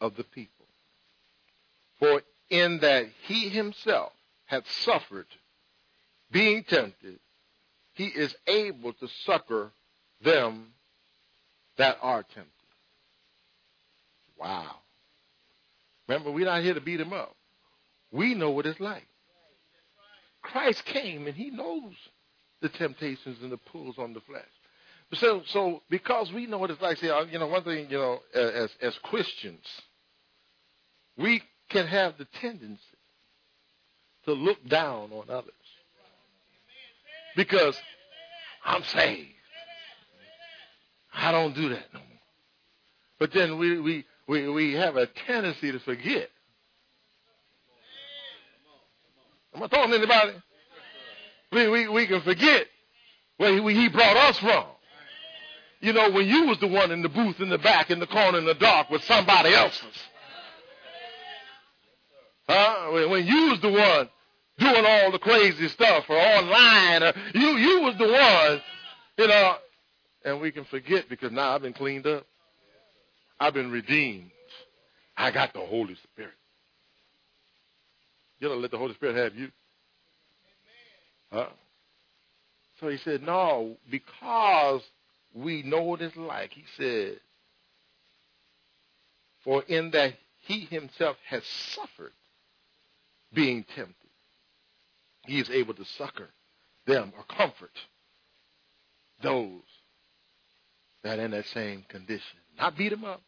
of the people. For in that he himself hath suffered, being tempted, he is able to succor them that are tempted. Wow. Remember, we're not here to beat him up. We know what it's like. Christ came and he knows the temptations and the pulls on the flesh. So, so because we know what it's like, see, uh, you know, one thing, you know, as as Christians, we can have the tendency to look down on others because I'm saved. I don't do that no more. But then we we we, we have a tendency to forget. Am I talking to anybody? We, we, we can forget where he, he brought us from. You know, when you was the one in the booth in the back, in the corner, in the dark with somebody else's. Huh? When, you was the one doing all the crazy stuff or online, or you you was the one, you know, and we can forget because now I've been cleaned up. I've been redeemed. I got the Holy Spirit. You don't let the Holy Spirit have you. Huh? So he said, no, because we know what it's like. He said, for in that he himself has suffered being tempted, he is able to succor them or comfort those that are in that same condition. Not beat them up,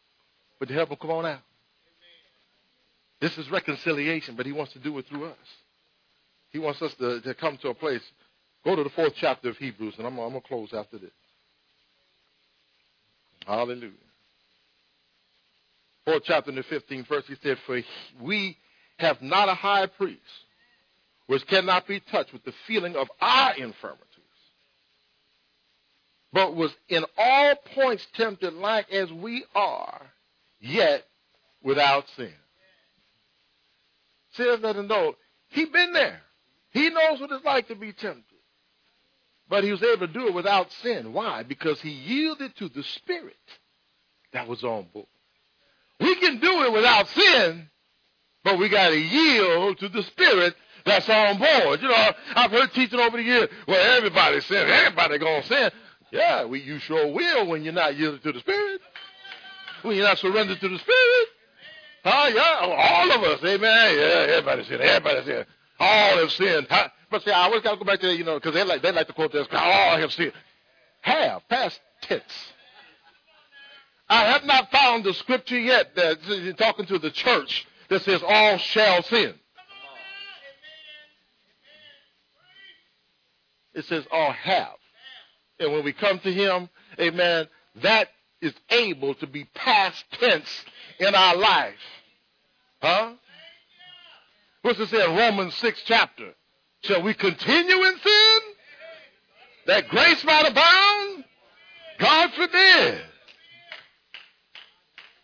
but to help them come on out. This is reconciliation, but he wants to do it through us. He wants us to, to come to a place. Go to the fourth chapter of Hebrews, and I'm, I'm going to close after this. Hallelujah. Fourth chapter in the 15th verse, he said, For we have not a high priest which cannot be touched with the feeling of our infirmities, but was in all points tempted like as we are, yet without sin. Says that know he's been there. He knows what it's like to be tempted. But he was able to do it without sin. Why? Because he yielded to the spirit that was on board. We can do it without sin, but we got to yield to the spirit that's on board. You know, I've heard teaching over the years, well, everybody sin. Everybody going to sin. Yeah, we, you sure will when you're not yielded to the spirit. When you're not surrendered to the spirit. Oh, yeah, all of us. Amen. Yeah, everybody's sin. Everybody's sin. All have sinned. But see, I always got to go back to that, you know, because they like, they like to quote this, all have sinned. Have, past tense. I have not found the scripture yet that talking to the church that says all shall sin. It says all have. And when we come to him, amen, that is able to be past tense in our life. Huh? What's it say in Romans 6 chapter? Shall we continue in sin? That grace might abound? God forbid.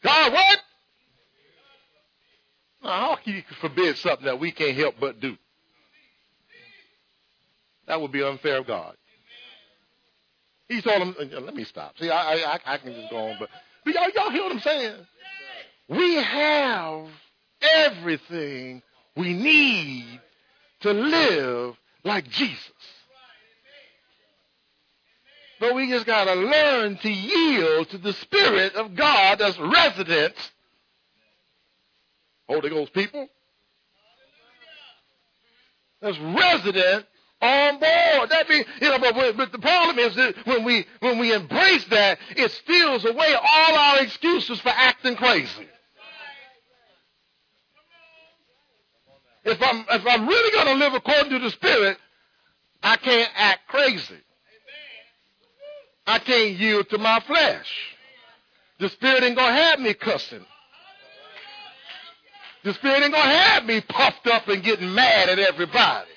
God what? Now, how can you forbid something that we can't help but do? That would be unfair of God. He told him, uh, let me stop. See, I, I, I can just go on, but, but y'all, y'all hear what I'm saying? We have everything we need to live like Jesus. But we just got to learn to yield to the Spirit of God that's resident. Holy Ghost people. That's resident on board. That means, you know, but, but the problem is that when we when we embrace that, it steals away all our excuses for acting crazy. If I'm if I'm really going to live according to the Spirit, I can't act crazy. I can't yield to my flesh. The Spirit ain't gonna have me cussing. The Spirit ain't gonna have me puffed up and getting mad at everybody,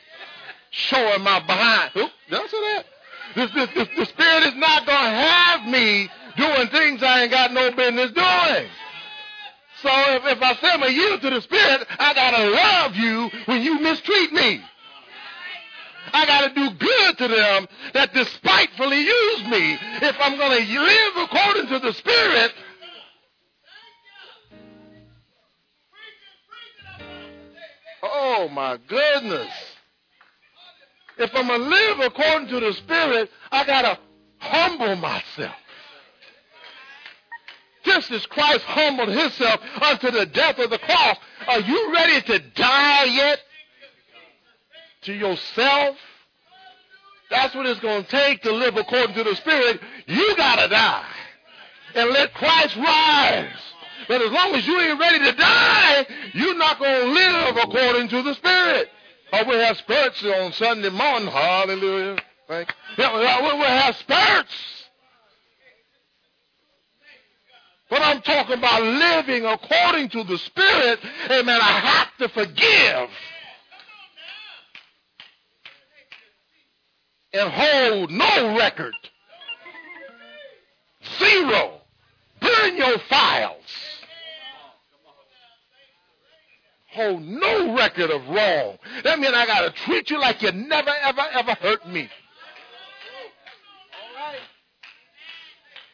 showing my behind. I say that? The, the, the, the Spirit is not gonna have me doing things I ain't got no business doing. So if, if I say I'm a yield to the Spirit, I gotta love you when you mistreat me. I gotta do good to them that despitefully use me. If I'm gonna live according to the Spirit, Oh my goodness. If I'm going to live according to the Spirit, I got to humble myself just as Christ humbled himself unto the death of the cross, are you ready to die yet? To yourself? That's what it's going to take to live according to the Spirit. You got to die and let Christ rise. But as long as you ain't ready to die, you're not going to live according to the Spirit. Oh, we have spurts on Sunday morning. Hallelujah. Thank you. Yeah, we have spurts. But I'm talking about living according to the Spirit. Amen. I have to forgive. and hold no record. Zero. Burn your files. Hold no record of wrong. That means I got to treat you like you never, ever, ever hurt me.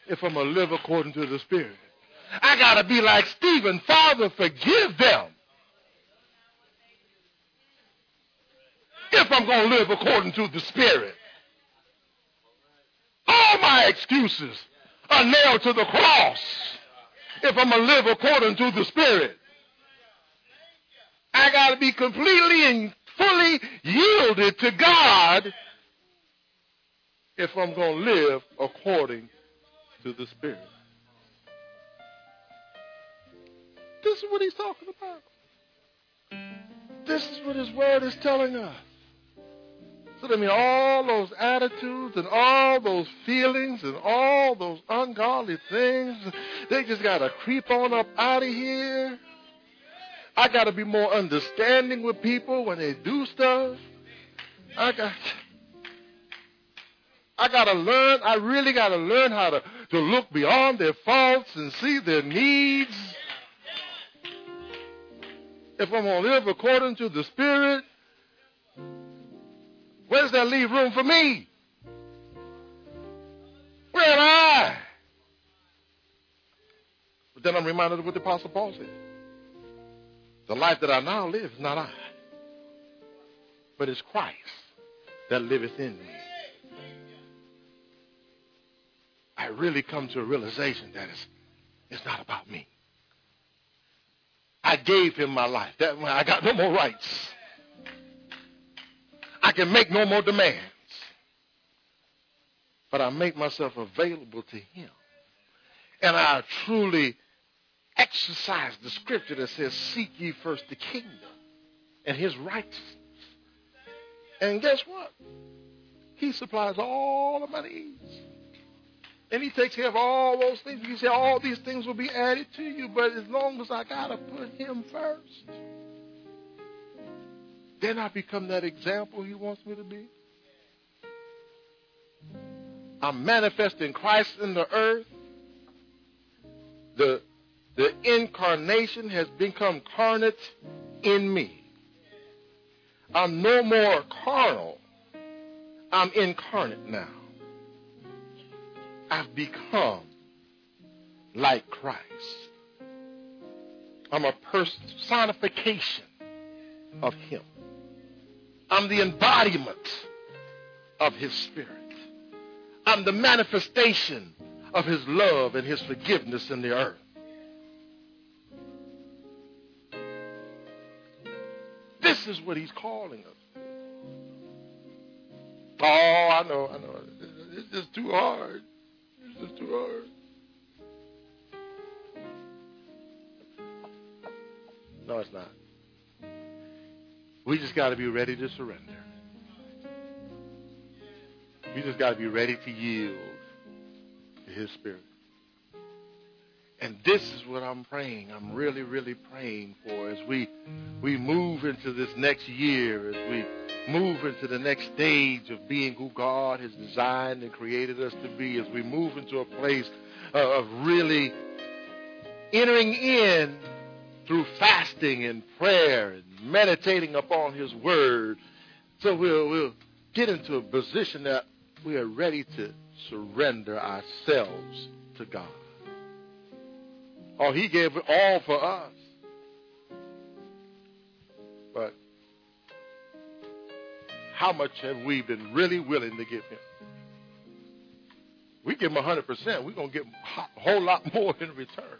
If I'm going to live according to the Spirit, I got to be like Stephen. Father, forgive them. If I'm going to live according to the Spirit. All my excuses are nailed to the cross if I'm going to live according to the Spirit. I got to be completely and fully yielded to God if I'm going to live according to the Spirit. This is what he's talking about. This is what his word is telling us. So I mean, all those attitudes and all those feelings and all those ungodly things, they just got to creep on up out of here. I got to be more understanding with people when they do stuff. I got, I got to learn. I really got to learn how to to look beyond their faults and see their needs. If I'm going to live according to the Spirit, where does that leave room for me? Where am I? But then I'm reminded of what the Apostle Paul said. The life that I now live is not I, but it's Christ that liveth in me. I really come to a realization that it's, it's not about me. I gave him my life. That I got no more rights. I can make no more demands. But I make myself available to him. And I truly exercise the scripture that says, Seek ye first the kingdom and his righteousness. And guess what? He supplies all of my needs. And he takes care of all those things. You say all these things will be added to you, but as long as I gotta put him first, then I become that example he wants me to be. I'm manifesting Christ in the earth. The the incarnation has become carnate in me. I'm no more carnal. I'm incarnate now. I've become like Christ. I'm a personification of Him. I'm the embodiment of His Spirit. I'm the manifestation of His love and His forgiveness in the earth. This is what He's calling us. Oh, I know, I know. It's just too hard. Sister Rose. No, it's not. We just got to be ready to surrender. We just got to be ready to yield to His Spirit. And this is what I'm praying. I'm really, really praying for as we we move into this next year, as we move into the next stage of being who God has designed and created us to be, as we move into a place uh, of really entering in through fasting and prayer and meditating upon His Word. So we'll, we'll get into a position that we are ready to surrender ourselves to God. Oh, He gave it all for us. But how much have we been really willing to give him? We give him 100%, we're going to get a whole lot more in return.